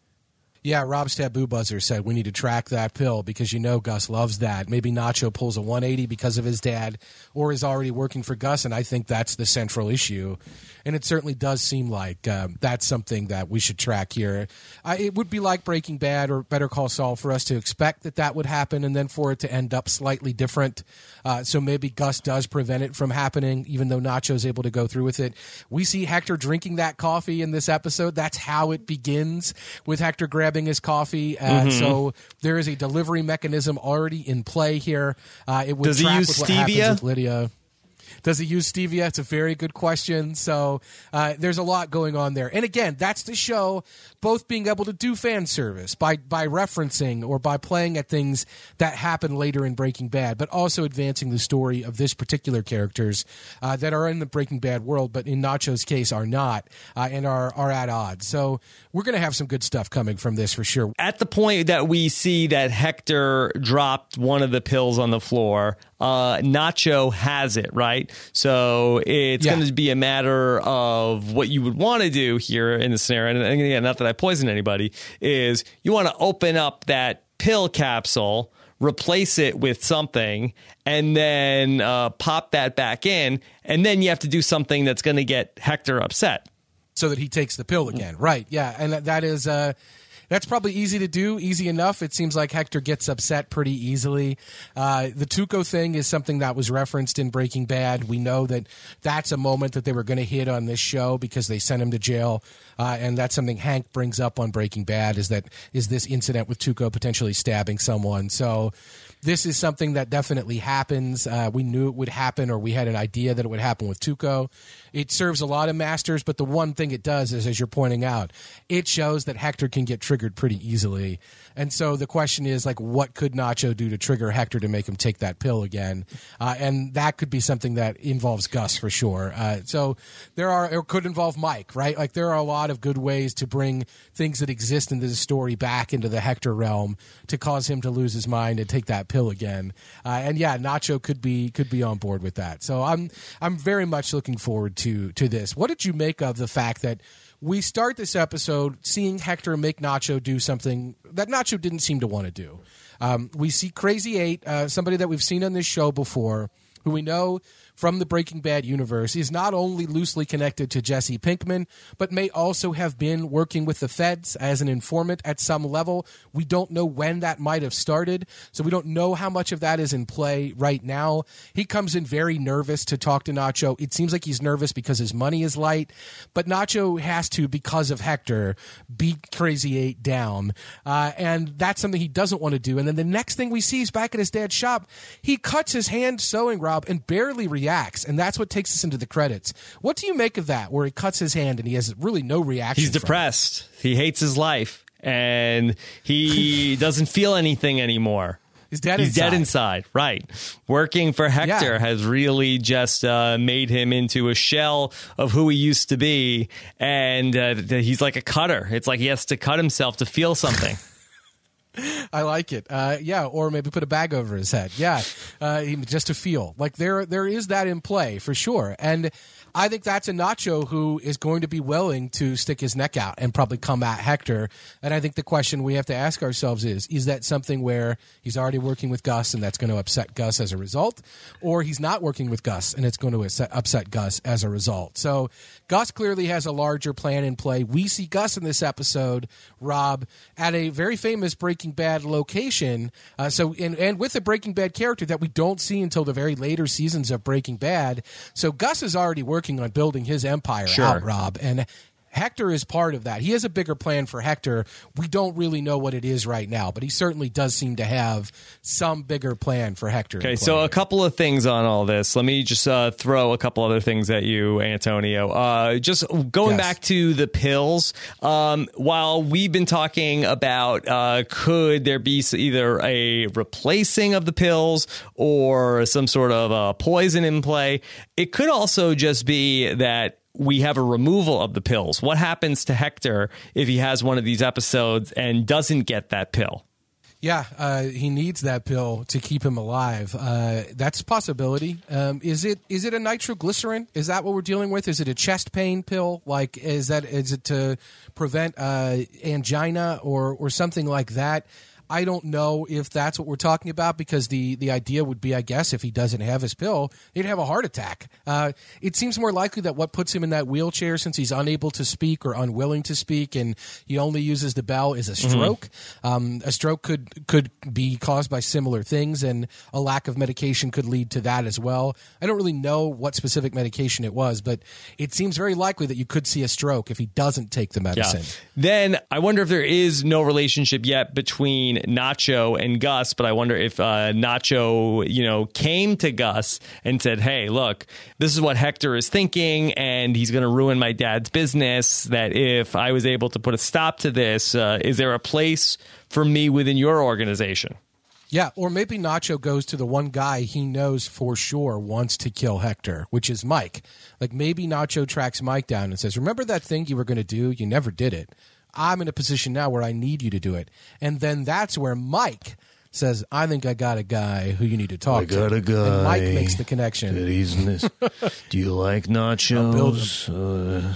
Yeah, Rob's Taboo Buzzer said we need to track that pill because you know Gus loves that. Maybe Nacho pulls a 180 because of his dad or is already working for Gus, and I think that's the central issue. And it certainly does seem like um, that's something that we should track here. I, it would be like Breaking Bad or Better Call Saul for us to expect that that would happen and then for it to end up slightly different. Uh, so maybe Gus does prevent it from happening, even though Nacho's able to go through with it. We see Hector drinking that coffee in this episode. That's how it begins with Hector grabbing grabbing his coffee. Uh, mm-hmm. So there is a delivery mechanism already in play here. Uh, it would Does track he use with stevia? with Lydia. Does he use stevia? It's a very good question. So uh, there's a lot going on there. And again, that's the show both being able to do fan service by by referencing or by playing at things that happen later in Breaking Bad, but also advancing the story of this particular characters uh, that are in the Breaking Bad world, but in Nacho's case are not uh, and are are at odds. So we're going to have some good stuff coming from this for sure. At the point that we see that Hector dropped one of the pills on the floor, uh, Nacho has it, right? So it's yeah. going to be a matter of what you would want to do here in the scenario. And again, not that I poison anybody, is you want to open up that pill capsule, replace it with something, and then uh, pop that back in. And then you have to do something that's going to get Hector upset. So that he takes the pill again. Right. Yeah. And that is. Uh, that's probably easy to do, easy enough. It seems like Hector gets upset pretty easily. Uh, the Tuco thing is something that was referenced in Breaking Bad. We know that that's a moment that they were going to hit on this show because they sent him to jail, uh, and that's something Hank brings up on Breaking Bad. Is that is this incident with Tuco potentially stabbing someone? So this is something that definitely happens. Uh, we knew it would happen, or we had an idea that it would happen with Tuco. It serves a lot of masters, but the one thing it does is, as you're pointing out, it shows that Hector can get triggered pretty easily. And so the question is, like, what could Nacho do to trigger Hector to make him take that pill again? Uh, and that could be something that involves Gus for sure. Uh, so there are, it could involve Mike, right? Like, there are a lot of good ways to bring things that exist in this story back into the Hector realm to cause him to lose his mind and take that pill again. Uh, and yeah, Nacho could be could be on board with that. So I'm I'm very much looking forward to to this. What did you make of the fact that? we start this episode seeing Hector make Nacho do something that Nacho didn't seem to want to do. Um, we see Krazy-8, uh, somebody that we've seen on this show before, who we know from the Breaking Bad universe is not only loosely connected to Jesse Pinkman, but may also have been working with the feds as an informant at some level. We don't know when that might have started, so we don't know how much of that is in play right now. He comes in very nervous to talk to Nacho. It seems like he's nervous because his money is light, but Nacho has to, because of Hector, beat Krazy-8 down. Uh, and that's something he doesn't want to do. And then the next thing we see is back at his dad's shop, he cuts his hand sewing Rob and barely reacts reacts, and that's what takes us into the credits. What do you make of that, where he cuts his hand and he has really no reaction? He's depressed. It? He hates his life, and he doesn't feel anything anymore. He's dead. He's inside. dead inside. Right. Working for Hector yeah. has really just uh, made him into a shell of who he used to be, and uh, he's like a cutter. It's like he has to cut himself to feel something. I like it. Uh, yeah, or maybe put a bag over his head. Yeah, uh, just to feel like there there is that in play for sure. And I think that's a Nacho who is going to be willing to stick his neck out and probably come at Hector. And I think the question we have to ask ourselves is: Is that something where he's already working with Gus and that's going to upset Gus as a result, or he's not working with Gus and it's going to upset Gus as a result? So Gus clearly has a larger plan in play. We see Gus in this episode, Rob, at a very famous Breaking Bad location. Uh, so, and, and with a Breaking Bad character that we don't see until the very later seasons of Breaking Bad. So, Gus is already working on building his empire sure. out, Rob. And Hector is part of that. He has a bigger plan for Hector. We don't really know what it is right now, but he certainly does seem to have some bigger plan for Hector. Okay, so a couple of things on all this. Let me just uh, throw a couple other things at you, Antonio. Uh, just going yes. back to the pills. Um, while we've been talking about uh, could there be either a replacing of the pills or some sort of poison in play, it could also just be that we have a removal of the pills. What happens to Hector if he has one of these episodes and doesn't get that pill? Yeah, uh, he needs that pill to keep him alive. Uh, that's a possibility. Um, is it is it a nitroglycerin? Is that what we're dealing with? Is it a chest pain pill? Like is that is it to prevent uh, angina or or something like that? I don't know if that's what we're talking about because the, the idea would be, I guess, if he doesn't have his pill, he'd have a heart attack. Uh, it seems more likely that what puts him in that wheelchair, since he's unable to speak or unwilling to speak, and he only uses the bell, is a mm-hmm. stroke. Mm-hmm. Um, a stroke could could be caused by similar things, and a lack of medication could lead to that as well. I don't really know what specific medication it was, but it seems very likely that you could see a stroke if he doesn't take the medicine. Yeah. Then I wonder if there is no relationship yet between Nacho and Gus, but I wonder if uh, Nacho, you know, came to Gus and said, "Hey, look, this is what Hector is thinking, and he's going to ruin my dad's business. That if I was able to put a stop to this, uh, is there a place for me within your organization?" Yeah, or maybe Nacho goes to the one guy he knows for sure wants to kill Hector, which is Mike. Like maybe Nacho tracks Mike down and says, "Remember that thing you were going to do? You never did it." I'm in a position now where I need you to do it. And then that's where Mike says, I think I got a guy who you need to talk I got to. a guy. And Mike makes the connection. That he's in this. Do you like nachos? Uh,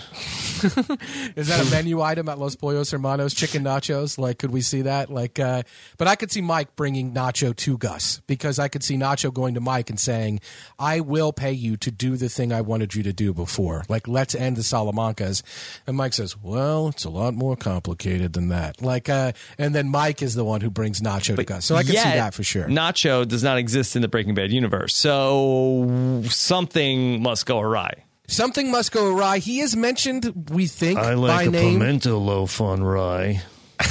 Is that a menu item at Los Pollos Hermanos? Chicken nachos? Like, could we see that? Like, uh, but I could see Mike bringing Nacho to Gus because I could see Nacho going to Mike and saying, I will pay you to do the thing I wanted you to do before. Like, let's end the Salamancas. And Mike says, well, it's a lot more complicated than that. Like, uh, and then Mike is the one who brings Nacho but to Gus. So I can see that for sure. Nacho does not exist in the Breaking Bad universe. So something must go awry. Something must go awry. He is mentioned, we think, I like by a name. pimento loaf on rye.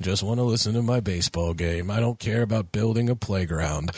Just want to listen to my baseball game. I don't care about building a playground.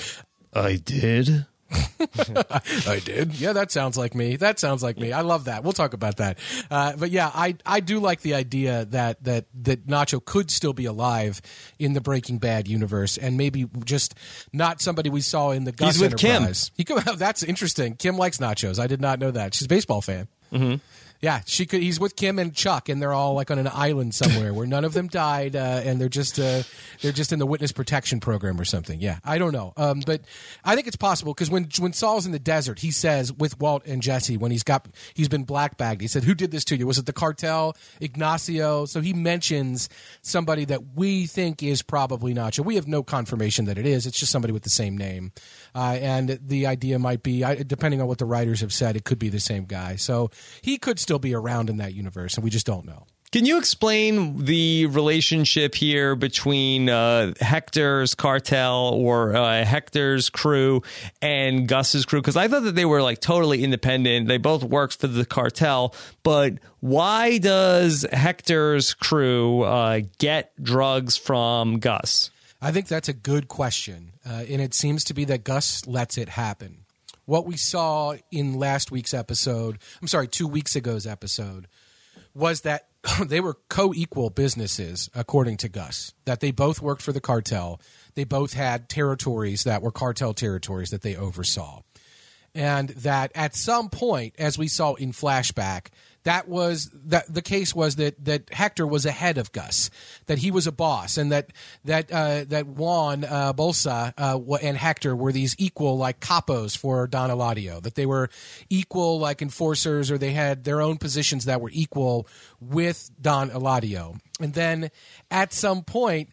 I did. I did. Yeah, that sounds like me. That sounds like me. I love that. We'll talk about that. Uh, but yeah, I I do like the idea that that that Nacho could still be alive in the Breaking Bad universe, and maybe just not somebody we saw in the Gus He's with Kim. Enterprise. He could, that's interesting. Kim likes nachos. I did not know that. She's a baseball fan. Mm-hmm. Yeah, she could. He's with Kim and Chuck, and they're all like on an island somewhere where none of them died, uh, and they're just uh, they're just in the witness protection program or something. Yeah, I don't know, um, but I think it's possible because when when Saul's in the desert, he says with Walt and Jesse when he's got he's been black bagged. He said, "Who did this to you? Was it the cartel, Ignacio?" So he mentions somebody that we think is probably Nacho. We have no confirmation that it is. It's just somebody with the same name, uh, and the idea might be, depending on what the writers have said, it could be the same guy. So he could still be around in that universe, and we just don't know. Can you explain the relationship here between uh, Hector's cartel or uh, Hector's crew and Gus's crew? Because I thought that they were like totally independent. They both worked for the cartel, but why does Hector's crew uh, get drugs from Gus? I think that's a good question, uh, and it seems to be that Gus lets it happen. What we saw in last week's episode, I'm sorry, two weeks ago's episode, was that they were co-equal businesses, according to Gus. That they both worked for the cartel. They both had territories that were cartel territories that they oversaw, and that at some point, as we saw in flashback, that was that the case was that that Hector was ahead of Gus, that he was a boss, and that that uh, that Juan uh, Bolsa uh, and Hector were these equal like capos for Don Eladio, that they were equal like enforcers, or they had their own positions that were equal with Don Eladio, and then at some point.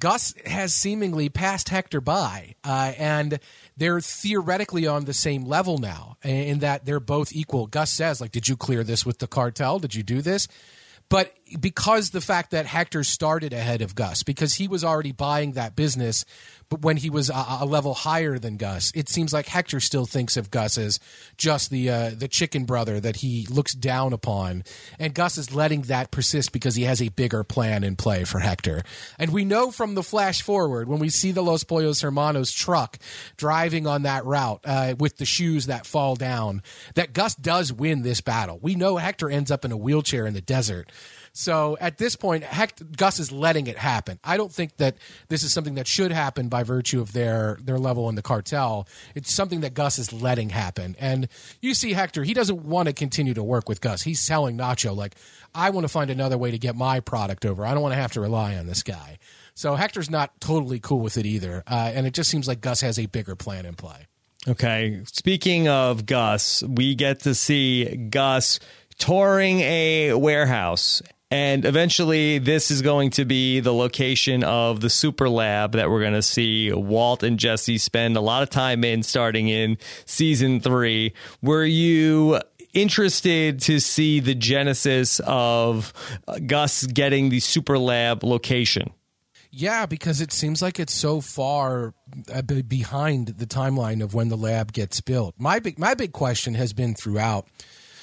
Gus has seemingly passed Hector by, uh, and they're theoretically on the same level now, in that they're both equal. Gus says, "Like, did you clear this with the cartel? Did you do this?" But because the fact that Hector started ahead of Gus, because he was already buying that business, but when he was a, a level higher than Gus, it seems like Hector still thinks of Gus as just the uh, the chicken brother that he looks down upon, and Gus is letting that persist because he has a bigger plan in play for Hector. And we know from the flash forward when we see the Los Pollos Hermanos truck driving on that route uh, with the shoes that fall down, that Gus does win this battle. We know Hector ends up in a wheelchair in the desert. So at this point, Heck, Gus is letting it happen. I don't think that this is something that should happen by virtue of their their level in the cartel. It's something that Gus is letting happen. And you see Hector, he doesn't want to continue to work with Gus. He's selling Nacho like I want to find another way to get my product over. I don't want to have to rely on this guy. So Hector's not totally cool with it either. Uh, and it just seems like Gus has a bigger plan in play. Okay. Speaking of Gus, we get to see Gus touring a warehouse and eventually, this is going to be the location of the super lab that we're going to see Walt and Jesse spend a lot of time in starting in season three. Were you interested to see the genesis of Gus getting the super lab location? Yeah, because it seems like it's so far uh, behind the timeline of when the lab gets built. My big my big question has been throughout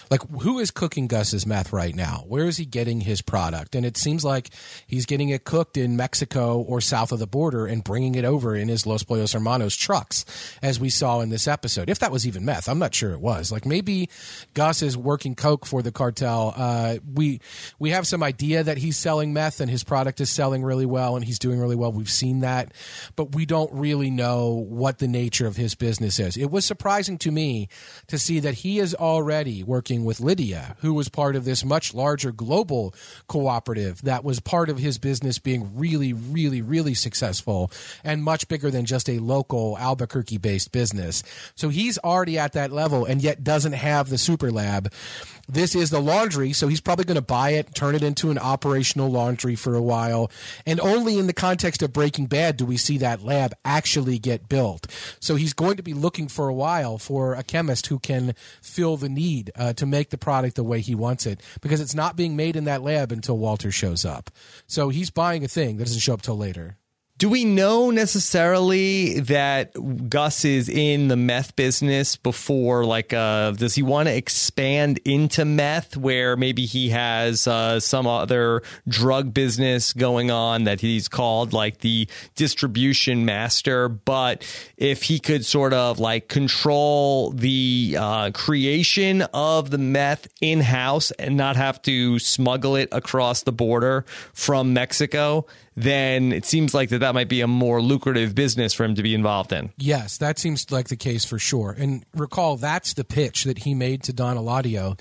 like who is cooking Gus's meth right now? Where is he getting his product? And it seems like he's getting it cooked in Mexico or south of the border and bringing it over in his Los Pollos Hermanos trucks, as we saw in this episode. If that was even meth, I'm not sure it was. Like maybe Gus is working coke for the cartel. Uh, we we have some idea that he's selling meth and his product is selling really well and he's doing really well. We've seen that, but we don't really know what the nature of his business is. It was surprising to me to see that he is already working working with Lydia, who was part of this much larger global cooperative that was part of his business being really, really, really successful and much bigger than just a local Albuquerque based business. So he's already at that level and yet doesn't have the super lab this is the laundry, so he's probably going to buy it, turn it into an operational laundry for a while. And only in the context of Breaking Bad do we see that lab actually get built. So he's going to be looking for a while for a chemist who can fill the need uh, to make the product the way he wants it because it's not being made in that lab until Walter shows up. So he's buying a thing that doesn't show up till later. Do we know necessarily that Gus is in the meth business before? Like, uh, does he want to expand into meth where maybe he has uh, some other drug business going on that he's called like the distribution master? But if he could sort of like control the uh, creation of the meth in house and not have to smuggle it across the border from Mexico, then it seems like that that might be a more lucrative business for him to be involved in. Yes, that seems like the case for sure. And recall, that's the pitch that he made to Don Eladio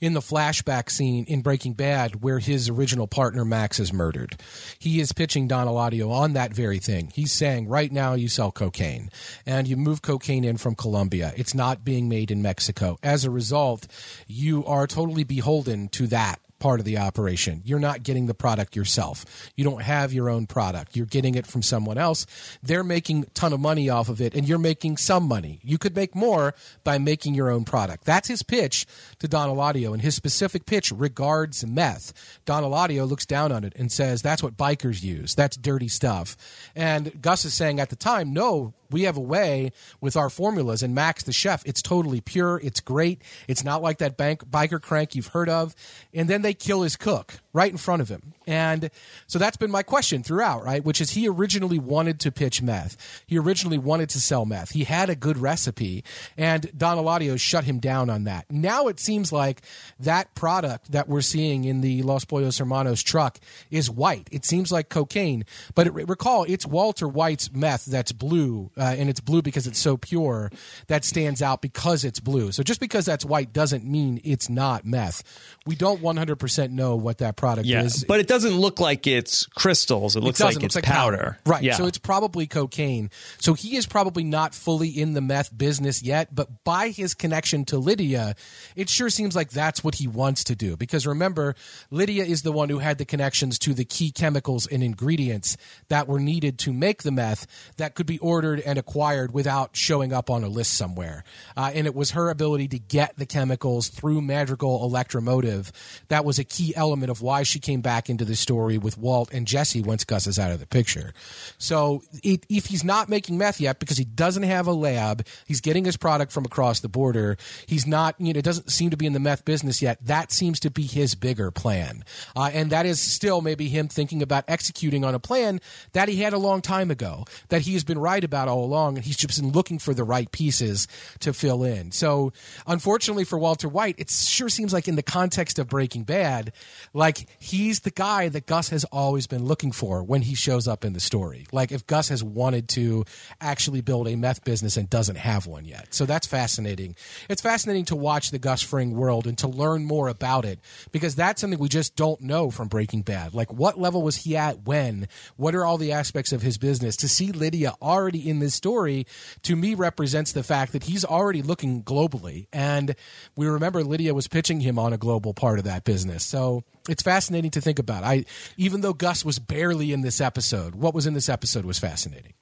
in the flashback scene in Breaking Bad where his original partner Max is murdered. He is pitching Don Eladio on that very thing. He's saying, right now you sell cocaine and you move cocaine in from Colombia. It's not being made in Mexico. As a result, you are totally beholden to that part of the operation. You're not getting the product yourself. You don't have your own product. You're getting it from someone else. They're making a ton of money off of it and you're making some money. You could make more by making your own product. That's his pitch to Don Eladio and his specific pitch regards meth. Don Eladio looks down on it and says that's what bikers use. That's dirty stuff. And Gus is saying at the time, no, we have a way with our formulas. And max the chef it's totally pure. It's great. It's not like that bank biker crank you've heard of. And then they kill his cook right in front of him. And so that's been my question throughout right? Which is he originally wanted to pitch meth. He originally wanted to sell meth. He had a good recipe and don eladio shut him down on that. Now it seems like that product that we're seeing in the los pollos hermanos truck is white. It seems like cocaine but it, recall it's walter white's meth that's blue uh, and it's blue because it's so pure that stands out because it's blue. So just because that's white doesn't mean it's not meth. We don't 100% know what that product Yeah, is. but it doesn't look like it's crystals. It looks It like it's looks like powder. Right. Yeah. So it's probably cocaine. So he is probably not fully in the meth business yet, but by his connection to Lydia, it sure seems like that's what he wants to do. Because remember, Lydia is the one who had the connections to the key chemicals and ingredients that were needed to make the meth that could be ordered and acquired without showing up on a list somewhere. Uh, and it was her ability to get the chemicals through Madrigal Electromotive that was a key element of why she came back into the story with Walt and Jesse once Gus is out of the picture. So it, if he's not making meth yet because he doesn't have a lab, he's getting his product from across the border. He's not, you know, it doesn't seem to be in the meth business yet. That seems to be his bigger plan, uh, and that is still maybe him thinking about executing on a plan that he had a long time ago that he has been right about all along, and he's just been looking for the right pieces to fill in. So unfortunately for Walter White, it sure seems like in the context of Breaking Bad, like he's the guy that Gus has always been looking for when he shows up in the story. Like if Gus has wanted to actually build a meth business and doesn't have one yet. So that's fascinating. It's fascinating to watch the Gus Fring world and to learn more about it because that's something we just don't know from Breaking Bad. Like what level was he at when? What are all the aspects of his business? To see Lydia already in this story to me represents the fact that he's already looking globally. And we remember Lydia was pitching him on a global part of that business. So it's fascinating to think about. I even though Gus was barely in this episode, what was in this episode was fascinating.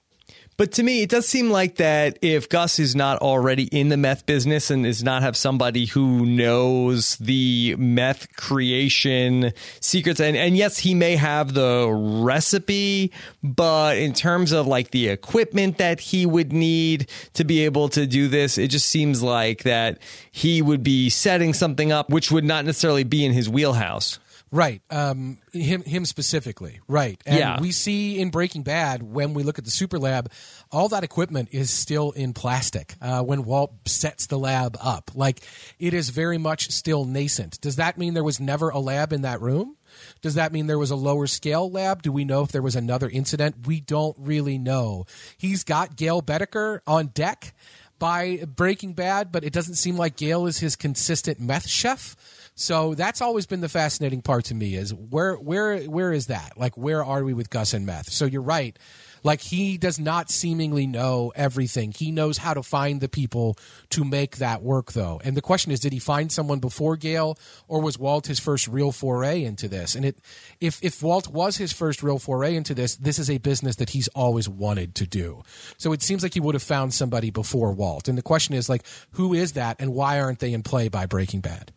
But to me, it does seem like that if Gus is not already in the meth business and does not have somebody who knows the meth creation secrets, and, and yes, he may have the recipe, but in terms of like the equipment that he would need to be able to do this, it just seems like that he would be setting something up which would not necessarily be in his wheelhouse. Right. Um, him him specifically. Right. And Yeah. we see in Breaking Bad when we look at the super lab, all that equipment is still in plastic uh, when Walt sets the lab up. Like it is very much still nascent. Does that mean there was never a lab in that room? Does that mean there was a lower scale lab? Do we know if there was another incident? We don't really know. He's got Gale Boetticher on deck by Breaking Bad, but it doesn't seem like Gale is his consistent meth chef. So that's always been the fascinating part to me is where where where is that? Like where are we with Gus and meth? So you're right. Like he does not seemingly know everything. He knows how to find the people to make that work though. And the question is did he find someone before Gale or was Walt his first real foray into this? And it if if Walt was his first real foray into this, this is a business that he's always wanted to do. So it seems like he would have found somebody before Walt. And the question is like who is that and why aren't they in play by Breaking Bad?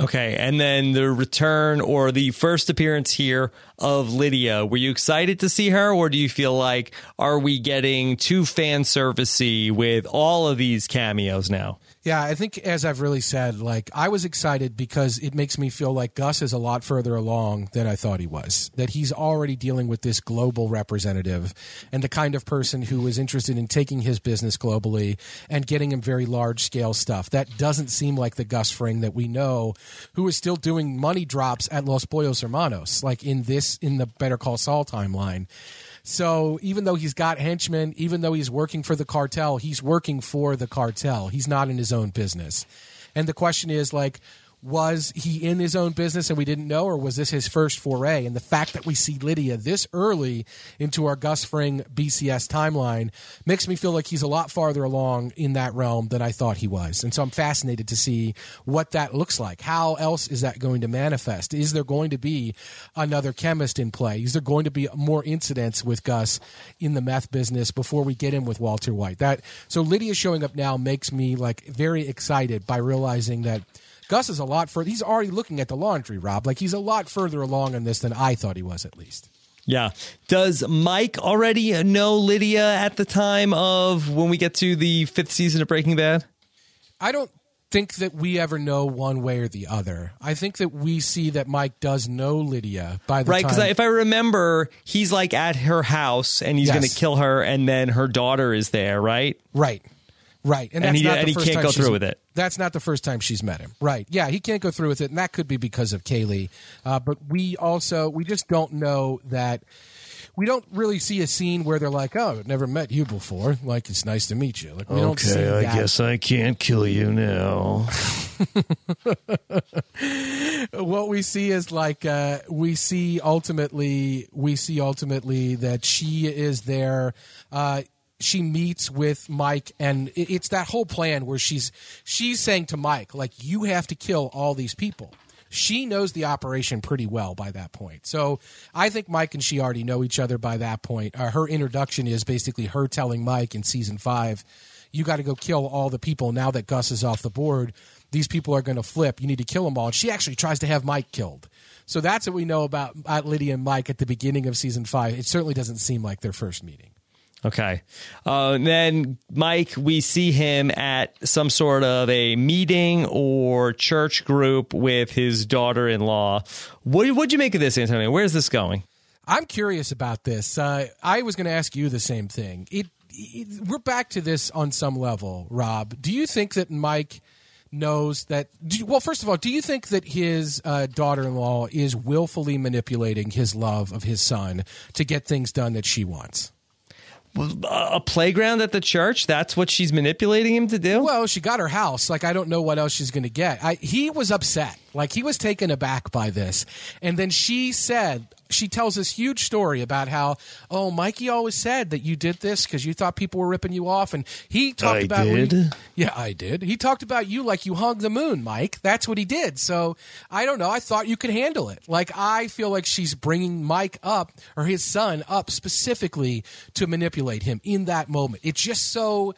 Okay, and then the return or the first appearance here of Lydia. Were you excited to see her, or do you feel like are we getting too fan servicey with all of these cameos now? Yeah, I think as I've really said, like I was excited because it makes me feel like Gus is a lot further along than I thought he was. That he's already dealing with this global representative and the kind of person who is interested in taking his business globally and getting him very large scale stuff. That doesn't seem like the Gus Fring that we know, who is still doing money drops at Los Pollos Hermanos, like in this in the Better Call Saul timeline. So even though he's got henchmen, even though he's working for the cartel, he's working for the cartel. He's not in his own business. And the question is like, was he in his own business and we didn't know, or was this his first foray? And the fact that we see Lydia this early into our Gus Fring BCS timeline makes me feel like he's a lot farther along in that realm than I thought he was. And so I'm fascinated to see what that looks like. How else is that going to manifest? Is there going to be another chemist in play? Is there going to be more incidents with Gus in the meth business before we get in with Walter White? That so Lydia showing up now makes me like very excited by realizing that Gus is a lot further. He's already looking at the laundry, Rob. Like he's a lot further along in this than I thought he was, at least. Yeah. Does Mike already know Lydia at the time of when we get to the fifth season of Breaking Bad? I don't think that we ever know one way or the other. I think that we see that Mike does know Lydia by the right, time. because if I remember, he's like at her house and he's Yes. going to kill her, and then her daughter is there, right? right, right, and, And he- and he can't go through with it. That's not the first time she's met him. Right? Yeah, he can't go through with it, and that could be because of Kaylee. Uh, but we also we just don't know that. We don't really see a scene where they're like, "Oh, I've never met you before. Like, it's nice to meet you." Like, we don't see Okay, I that. guess I can't kill you now. what we see is like uh, we see ultimately we see ultimately that she is there uh, she meets with mike and it's that whole plan where she's she's saying to mike like you have to kill all these people she knows the operation pretty well by that point so i think mike and she already know each other by that point uh, her introduction is basically her telling mike in season five you got to go kill all the people now that Gus is off the board. These people are going to flip. You need to kill them all. And she actually tries to have Mike killed. So that's what we know about, about Lydia and Mike at the beginning of season five. It certainly doesn't seem like their first meeting. Okay. Uh, then Mike, we see him at some sort of a meeting or church group with his daughter-in-law. What what'd you make of this, Antonio? Where's this going? I'm curious about this. Uh, I was going to ask you the same thing. It, it, we're back to this on some level, Rob. Do you think that Mike knows that? You- well, first of all, do you think that his uh, daughter-in-law is willfully manipulating his love of his son to get things done that she wants? A playground at the church? That's what she's manipulating him to do? Well, she got her house. Like I don't know what else she's going to get. I, he was upset. Like he was taken aback by this. And then she said, she tells this huge story about how, oh, Mikey always said that you did this because you thought people were ripping you off, and he talked I about did? yeah, I did. He talked about you like you hung the moon, Mike. That's what he did. So I don't know. I thought you could handle it. Like I feel like she's bringing Mike up or his son up specifically to manipulate him in that moment. It's just so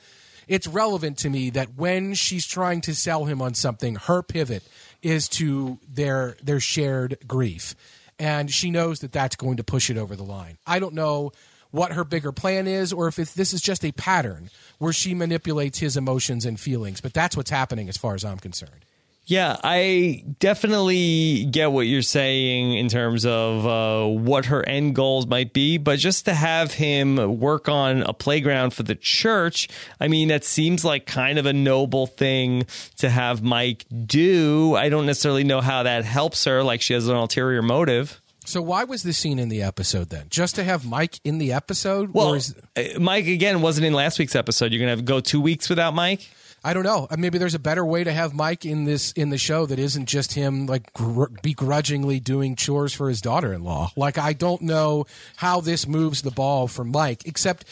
it's relevant to me that when she's trying to sell him on something, her pivot is to their their shared grief, and she knows that that's going to push it over the line. I don't know what her bigger plan is, or if this is just a pattern where she manipulates his emotions and feelings. But that's what's happening, as far as I'm concerned. Yeah, I definitely get what you're saying in terms of uh, what her end goals might be, but just to have him work on a playground for the church, I mean, that seems like kind of a noble thing to have Mike do. I don't necessarily know how that helps her, like she has an ulterior motive. So why was this scene in the episode then? Just to have Mike in the episode? Well, or is, uh, Mike again wasn't in last week's episode. You're gonna have to go two weeks without Mike. I don't know. Maybe there's a better way to have Mike in this in the show that isn't just him like gr- begrudgingly doing chores for his daughter-in-law. Like I don't know how this moves the ball for Mike, except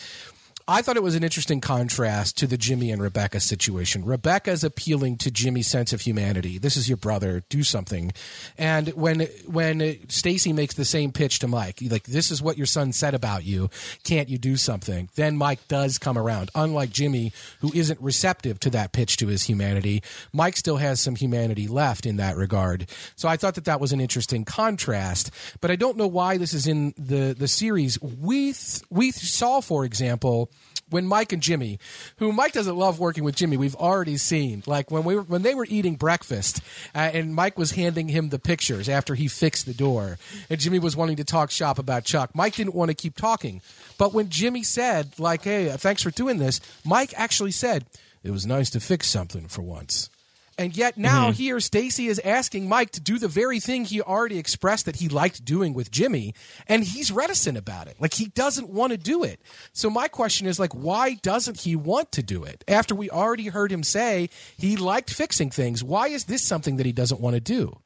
I thought it was an interesting contrast to the Jimmy and Rebecca situation. Rebecca's appealing to Jimmy's sense of humanity. This is your brother. Do something. And when when Stacey makes the same pitch to Mike, like this is what your son said about you. Can't you do something? Then Mike does come around. Unlike Jimmy, who isn't receptive to that pitch to his humanity, Mike still has some humanity left in that regard. So I thought that that was an interesting contrast. But I don't know why this is in the the series. We we saw, for example when Mike and Jimmy, who Mike doesn't love working with Jimmy, we've already seen. Like when we were, when they were eating breakfast, uh, and Mike was handing him the pictures after he fixed the door, and Jimmy was wanting to talk shop about Chuck. Mike didn't want to keep talking, but when Jimmy said, like, "Hey, thanks for doing this," Mike actually said, "It was nice to fix something for once." And yet now mm-hmm. here Stacey is asking Mike to do the very thing he already expressed that he liked doing with Jimmy and he's reticent about it. Like he doesn't want to do it. So my question is like why doesn't he want to do it? After we already heard him say he liked fixing things, why is this something that he doesn't want to do?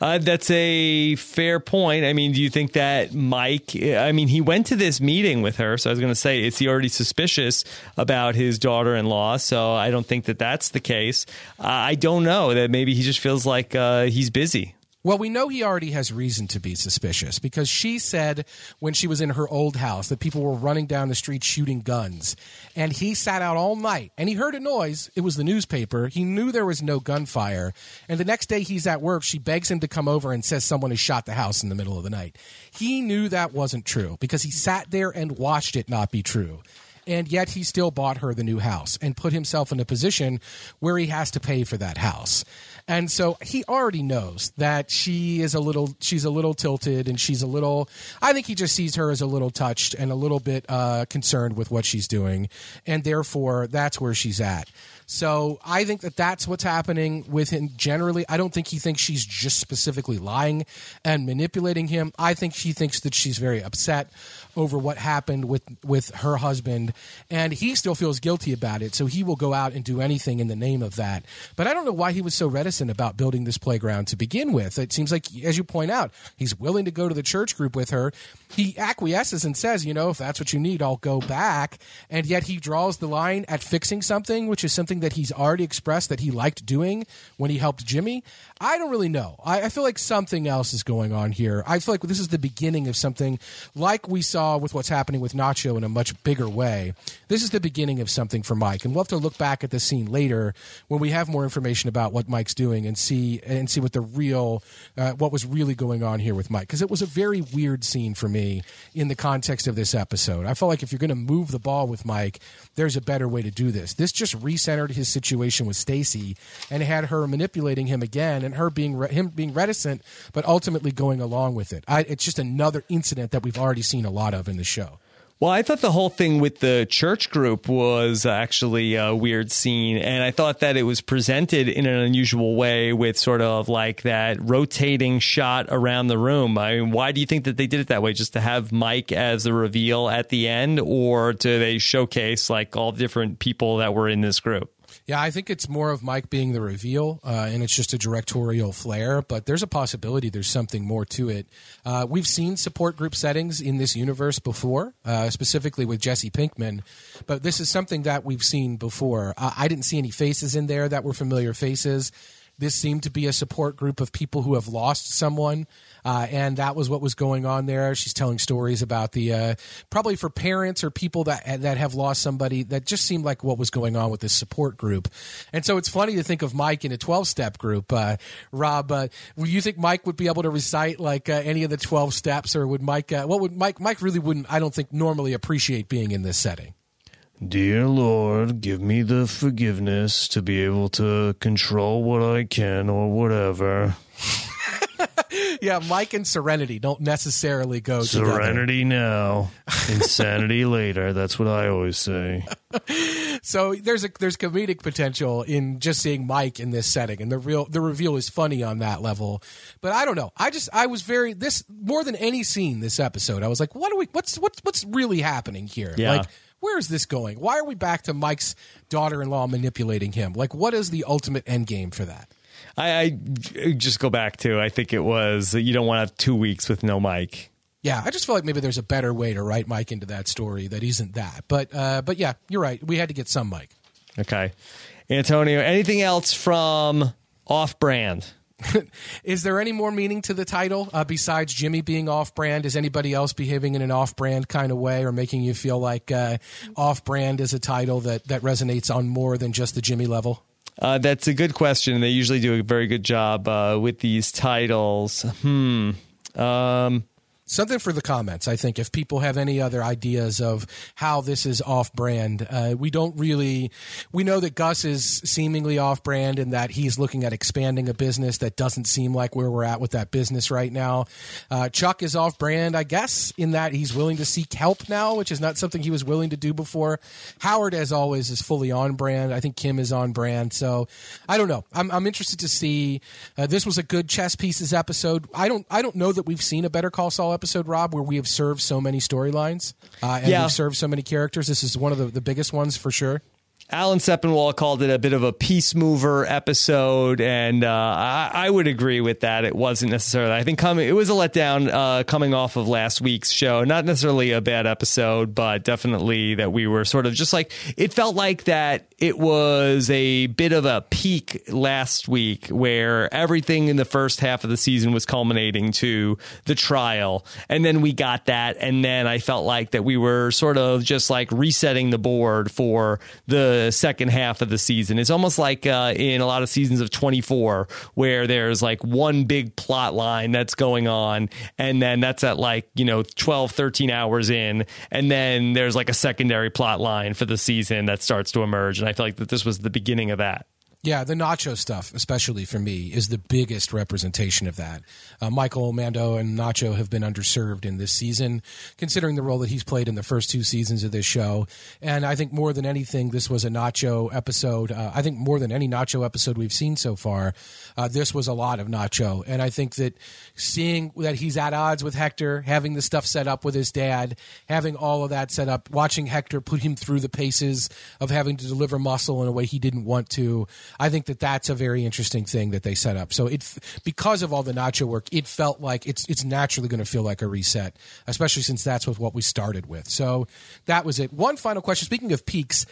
Uh, that's a fair point. I mean, do you think that Mike? I mean, he went to this meeting with her, so I was going to say, is he already suspicious about his daughter-in-law? So I don't think that that's the case. Uh, I don't know that maybe he just feels like uh, he's busy. Well, we know he already has reason to be suspicious because she said when she was in her old house that people were running down the street shooting guns. And he sat out all night and he heard a noise. It was the newspaper. He knew there was no gunfire. And the next day he's at work. She begs him to come over and says someone has shot the house in the middle of the night. He knew that wasn't true because he sat there and watched it not be true and yet he still bought her the new house and put himself in a position where he has to pay for that house. And so he already knows that she is a little, she's a little tilted and she's a little, I think he just sees her as a little touched and a little bit uh, concerned with what she's doing. And therefore, that's where she's at. So I think that that's what's happening with him generally. I don't think he thinks she's just specifically lying and manipulating him. I think she thinks that she's very upset over what happened with with her husband and he still feels guilty about it. So he will go out and do anything in the name of that. But i don't know why he was so reticent about building this playground to begin with. It seems like as you point out he's willing to go to the church group with her. He acquiesces and says you know if that's what you need i'll go back. And yet he draws the line at fixing something which is something that he's already expressed that he liked doing when he helped jimmy i don't really know I, I feel like something else is going on here i feel like this is the beginning of something like we saw with what's happening with Nacho in a much bigger way, this is the beginning of something for Mike. And we'll have to look back at the scene later when we have more information about what Mike's doing and see and see what the real uh, what was really going on here with Mike because it was a very weird scene for me in the context of this episode. I felt like if you're going to move the ball with Mike, there's a better way to do this. This just recentered his situation with Stacey and had her manipulating him again and her being re- him being reticent but ultimately going along with it. I, it's just another incident that we've already seen a lot of in the show. Well, I thought the whole thing with the church group was uh, actually a weird scene. And I thought that it was presented in an unusual way with sort of like that rotating shot around the room. I mean, why do you think that they did it that way? Just to have Mike as the reveal at the end, or do they showcase like all the different people that were in this group? Yeah, I think it's more of Mike being the reveal, uh, and it's just a directorial flair. But there's a possibility there's something more to it. Uh, we've seen support group settings in this universe before, uh, specifically with Jesse Pinkman. But this is something that we've seen before. I didn't see any faces in there that were familiar faces. This seemed to be a support group of people who have lost someone. Uh, and that was what was going on there. She's telling stories about the uh, probably for parents or people that that have lost somebody. That just seemed like what was going on with this support group. And so it's funny to think of Mike in a twelve step group. Uh, Rob, uh, you think Mike would be able to recite like uh, any of the twelve steps, or would Mike? Uh, what would Mike? Mike really wouldn't. I don't think normally appreciate being in this setting. Dear Lord, give me the forgiveness to be able to control what I can or whatever. yeah, Mike and Serenity don't necessarily go Serenity together. now, insanity later. That's what I always say. so there's a there's comedic potential in just seeing Mike in this setting, and the real the reveal is funny on that level. But I don't know. I just I was very this more than any scene this episode. I was like, what are we? What's what's what's really happening here? Yeah. Like where is this going? Why are we back to Mike's daughter-in-law manipulating him? Like, what is the ultimate end game for that? I, I just go back to I think it was you don't want to have two weeks with no Mike. Yeah, I just feel like maybe there's a better way to write Mike into that story that isn't that. But uh, but yeah, you're right. We had to get some Mike. Okay. Antonio, anything else from off brand? Is there any more meaning to the title uh, besides Jimmy being off brand? Is anybody else behaving in an off brand kind of way or making you feel like uh, off brand is a title that, that resonates on more than just the Jimmy level? Uh, that's a good question. They usually do a very good job uh, with these titles. Hmm. Um, something for the comments. I think if people have any other ideas of how this is off brand, uh, we don't really. We know that Gus is seemingly off brand and that he's looking at expanding a business that doesn't seem like where we're at with that business right now. Uh, Chuck is off brand, I guess, in that he's willing to seek help now, which is not something he was willing to do before. Howard, as always, is fully on brand. I think Kim is on brand. So I don't know. I'm, I'm interested to see. Uh, this was a good chess pieces episode. I don't. I don't know that we've seen a Better Call Saul Rob, where we have served so many storylines uh, and Yeah. we've served so many characters. This is one of the, the biggest ones for sure. Alan Sepinwall called it a bit of a piece mover episode, and uh, I, I would agree with that. It wasn't necessarily. I think coming, it was a letdown uh, coming off of last week's show. Not necessarily a bad episode, but definitely that we were sort of just like it felt like that. It was a bit of a peak last week where everything in the first half of the season was culminating to the trial, and then we got that, and then I felt like that we were sort of just like resetting the board for the second half of the season. It's almost like uh, in a lot of seasons of 24 where there's like one big plot line that's going on and then that's at like, you know, 12, 13 hours in and then there's like a secondary plot line for the season that starts to emerge and I feel like that this was the beginning of that. Yeah, the Nacho stuff, especially for me, is the biggest representation of that. Uh, Michael Mando and Nacho have been underserved in this season, considering the role that he's played in the first two seasons of this show. And I think more than anything, this was a Nacho episode. Uh, I think more than any Nacho episode we've seen so far, uh, this was a lot of Nacho. And I think that seeing that he's at odds with Hector, having the stuff set up with his dad, having all of that set up, watching Hector put him through the paces of having to deliver muscle in a way he didn't want to. I think that that's a very interesting thing that they set up. So it, because of all the Nacho work, it felt like it's it's naturally going to feel like a reset, especially since that's with what we started with. So that was it. One final question. Speaking of peaks.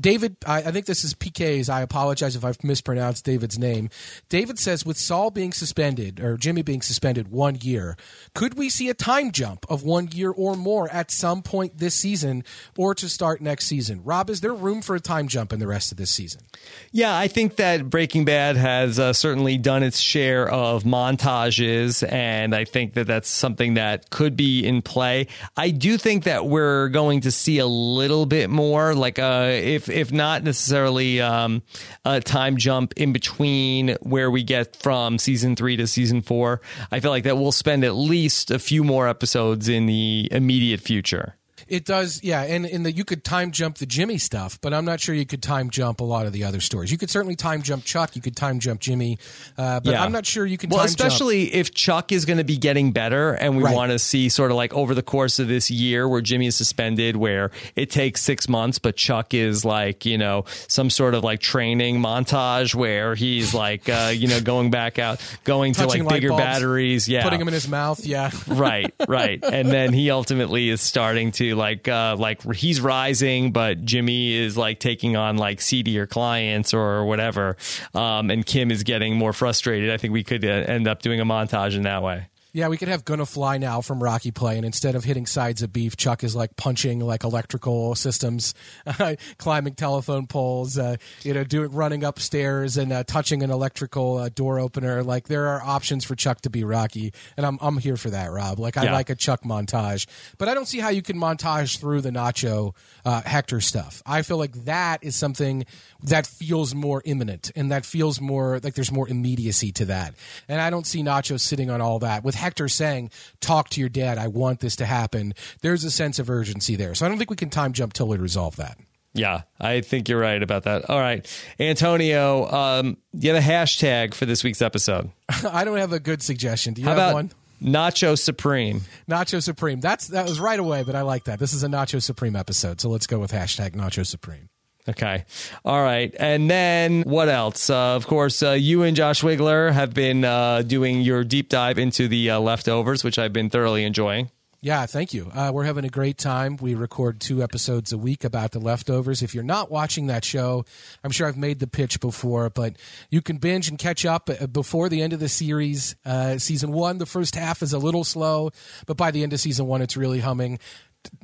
David, I, I think this is PK's. I apologize if I've mispronounced David's name. David says, with Saul being suspended or Jimmy being suspended one year, could we see a time jump of one year or more at some point this season or to start next season? Rob, is there room for a time jump in the rest of this season? Yeah, I think that Breaking Bad has uh, certainly done its share of montages, and I think that that's something that could be in play. I do think that we're going to see a little bit more, like uh, if if not necessarily um, a time jump in between where we get from season three to season four. I feel like that we'll spend at least a few more episodes in the immediate future. It does, yeah, and in the you could time jump the Jimmy stuff, but I'm not sure you could time jump a lot of the other stories. You could certainly time jump Chuck, you could time jump Jimmy, uh, but Yeah. I'm not sure you can. Well, time jump- especially if Chuck is going to be getting better, and we Right. want to see sort of like over the course of this year where Jimmy is suspended, where it takes six months, but Chuck is like you know some sort of like training montage where he's like uh, you know going back out, going to like bigger bulbs, batteries, yeah, putting him in his mouth. Yeah, right, right, and then he ultimately is starting to like uh, like he's rising, but Jimmy is like taking on like seedier clients or whatever, um, and Kim is getting more frustrated. I think we could uh, end up doing a montage in that way. Yeah. We could have "Gonna Fly Now" from Rocky play, and instead of hitting sides of beef, Chuck is like punching like electrical systems, climbing telephone poles, uh, you know, doing running upstairs and uh, touching an electrical uh, door opener. Like there are options for Chuck to be Rocky, and I'm I'm here for that, Rob. Like I Yeah. like a Chuck montage, but I don't see how you can montage through the Nacho uh, Hector stuff. I feel like that is something that feels more imminent and that feels more like there's more immediacy to that. And I don't see Nacho sitting on all that. With Hector saying, "Talk to your dad. I want this to happen." There's a sense of urgency there. So I don't think we can time jump till we resolve that. Yeah, I think you're right about that. All right, Antonio, um, you have a hashtag for this week's episode. I don't have a good suggestion. Do you How have about one? Nacho Supreme? Nacho Supreme. That's that was right away, but I like that. This is a Nacho Supreme episode, so let's go with hashtag Nacho Supreme. Okay. All right. And then what else? Uh, of course, uh, you and Josh Wigler have been uh, doing your deep dive into the uh, leftovers, which I've been thoroughly enjoying. Yeah, thank you. Uh, we're having a great time. We record two episodes a week about the leftovers. If you're not watching that show, I'm sure I've made the pitch before, but you can binge and catch up uh, before the end of the series. Season one, the first half is a little slow, but by the end of season one, it's really humming.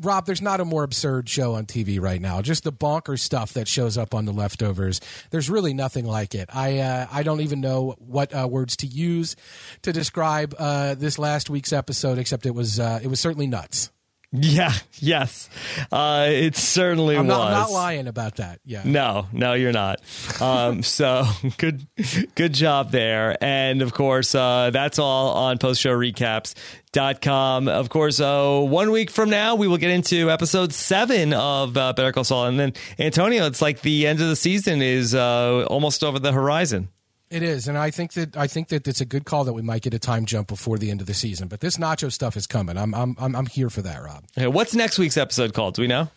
Rob, there's not a more absurd show on TV right now. Just the bonker stuff that shows up on the leftovers. There's really nothing like it. I uh, I don't even know what uh, words to use to describe uh, this last week's episode, except it was uh, it was certainly nuts. Yeah, yes. Uh, it certainly I'm was. I'm not lying about that. Yeah. No, no, you're not. Um, so good, good job there. And of course, uh, that's all on postshowrecaps.com. Of course, uh, one week from now, we will get into episode seven of uh, Better Call Saul. And then, Antonio, it's like the end of the season is uh, almost over the horizon. It is, and I think that I think that it's a good call that we might get a time jump before the end of the season. But this nacho stuff is coming. I'm I'm I'm, I'm here for that, Rob. Okay, what's next week's episode called? Do we know?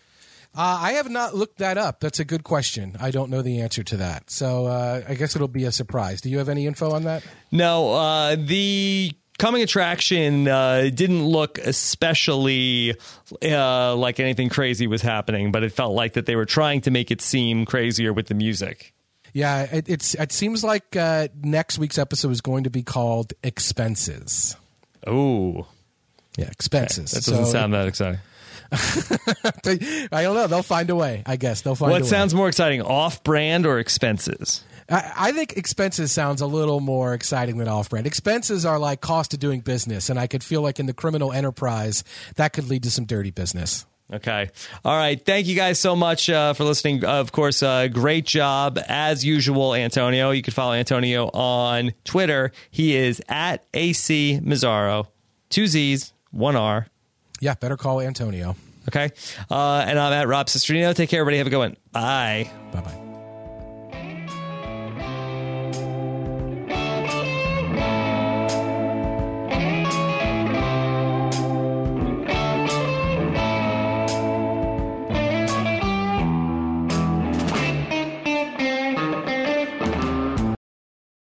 Uh, I have not looked that up. That's a good question. I don't know the answer to that, so uh, I guess it'll be a surprise. Do you have any info on that? No, uh, the coming attraction uh, didn't look especially uh, like anything crazy was happening, but it felt like that they were trying to make it seem crazier with the music. Yeah, it, it's it seems like uh, next week's episode is going to be called expenses. Oh, Yeah, expenses. that doesn't So- sound that exciting. I don't know. They'll find a way. I guess they'll find. a What sounds more exciting, off-brand or expenses? I, I think expenses sounds a little more exciting than off-brand. Expenses are like cost of doing business, and I could feel like in the criminal enterprise that could lead to some dirty business. Okay. All right. Thank you guys so much uh, for listening. Of course, uh, great job as usual, Antonio. You can follow Antonio on Twitter. He is at AC Mazzaro, two Z's, one R. Yeah, better call Antonio. Okay. Uh, and I'm at Rob Cesternino. Take care, everybody. Have a good one. Bye. Bye bye.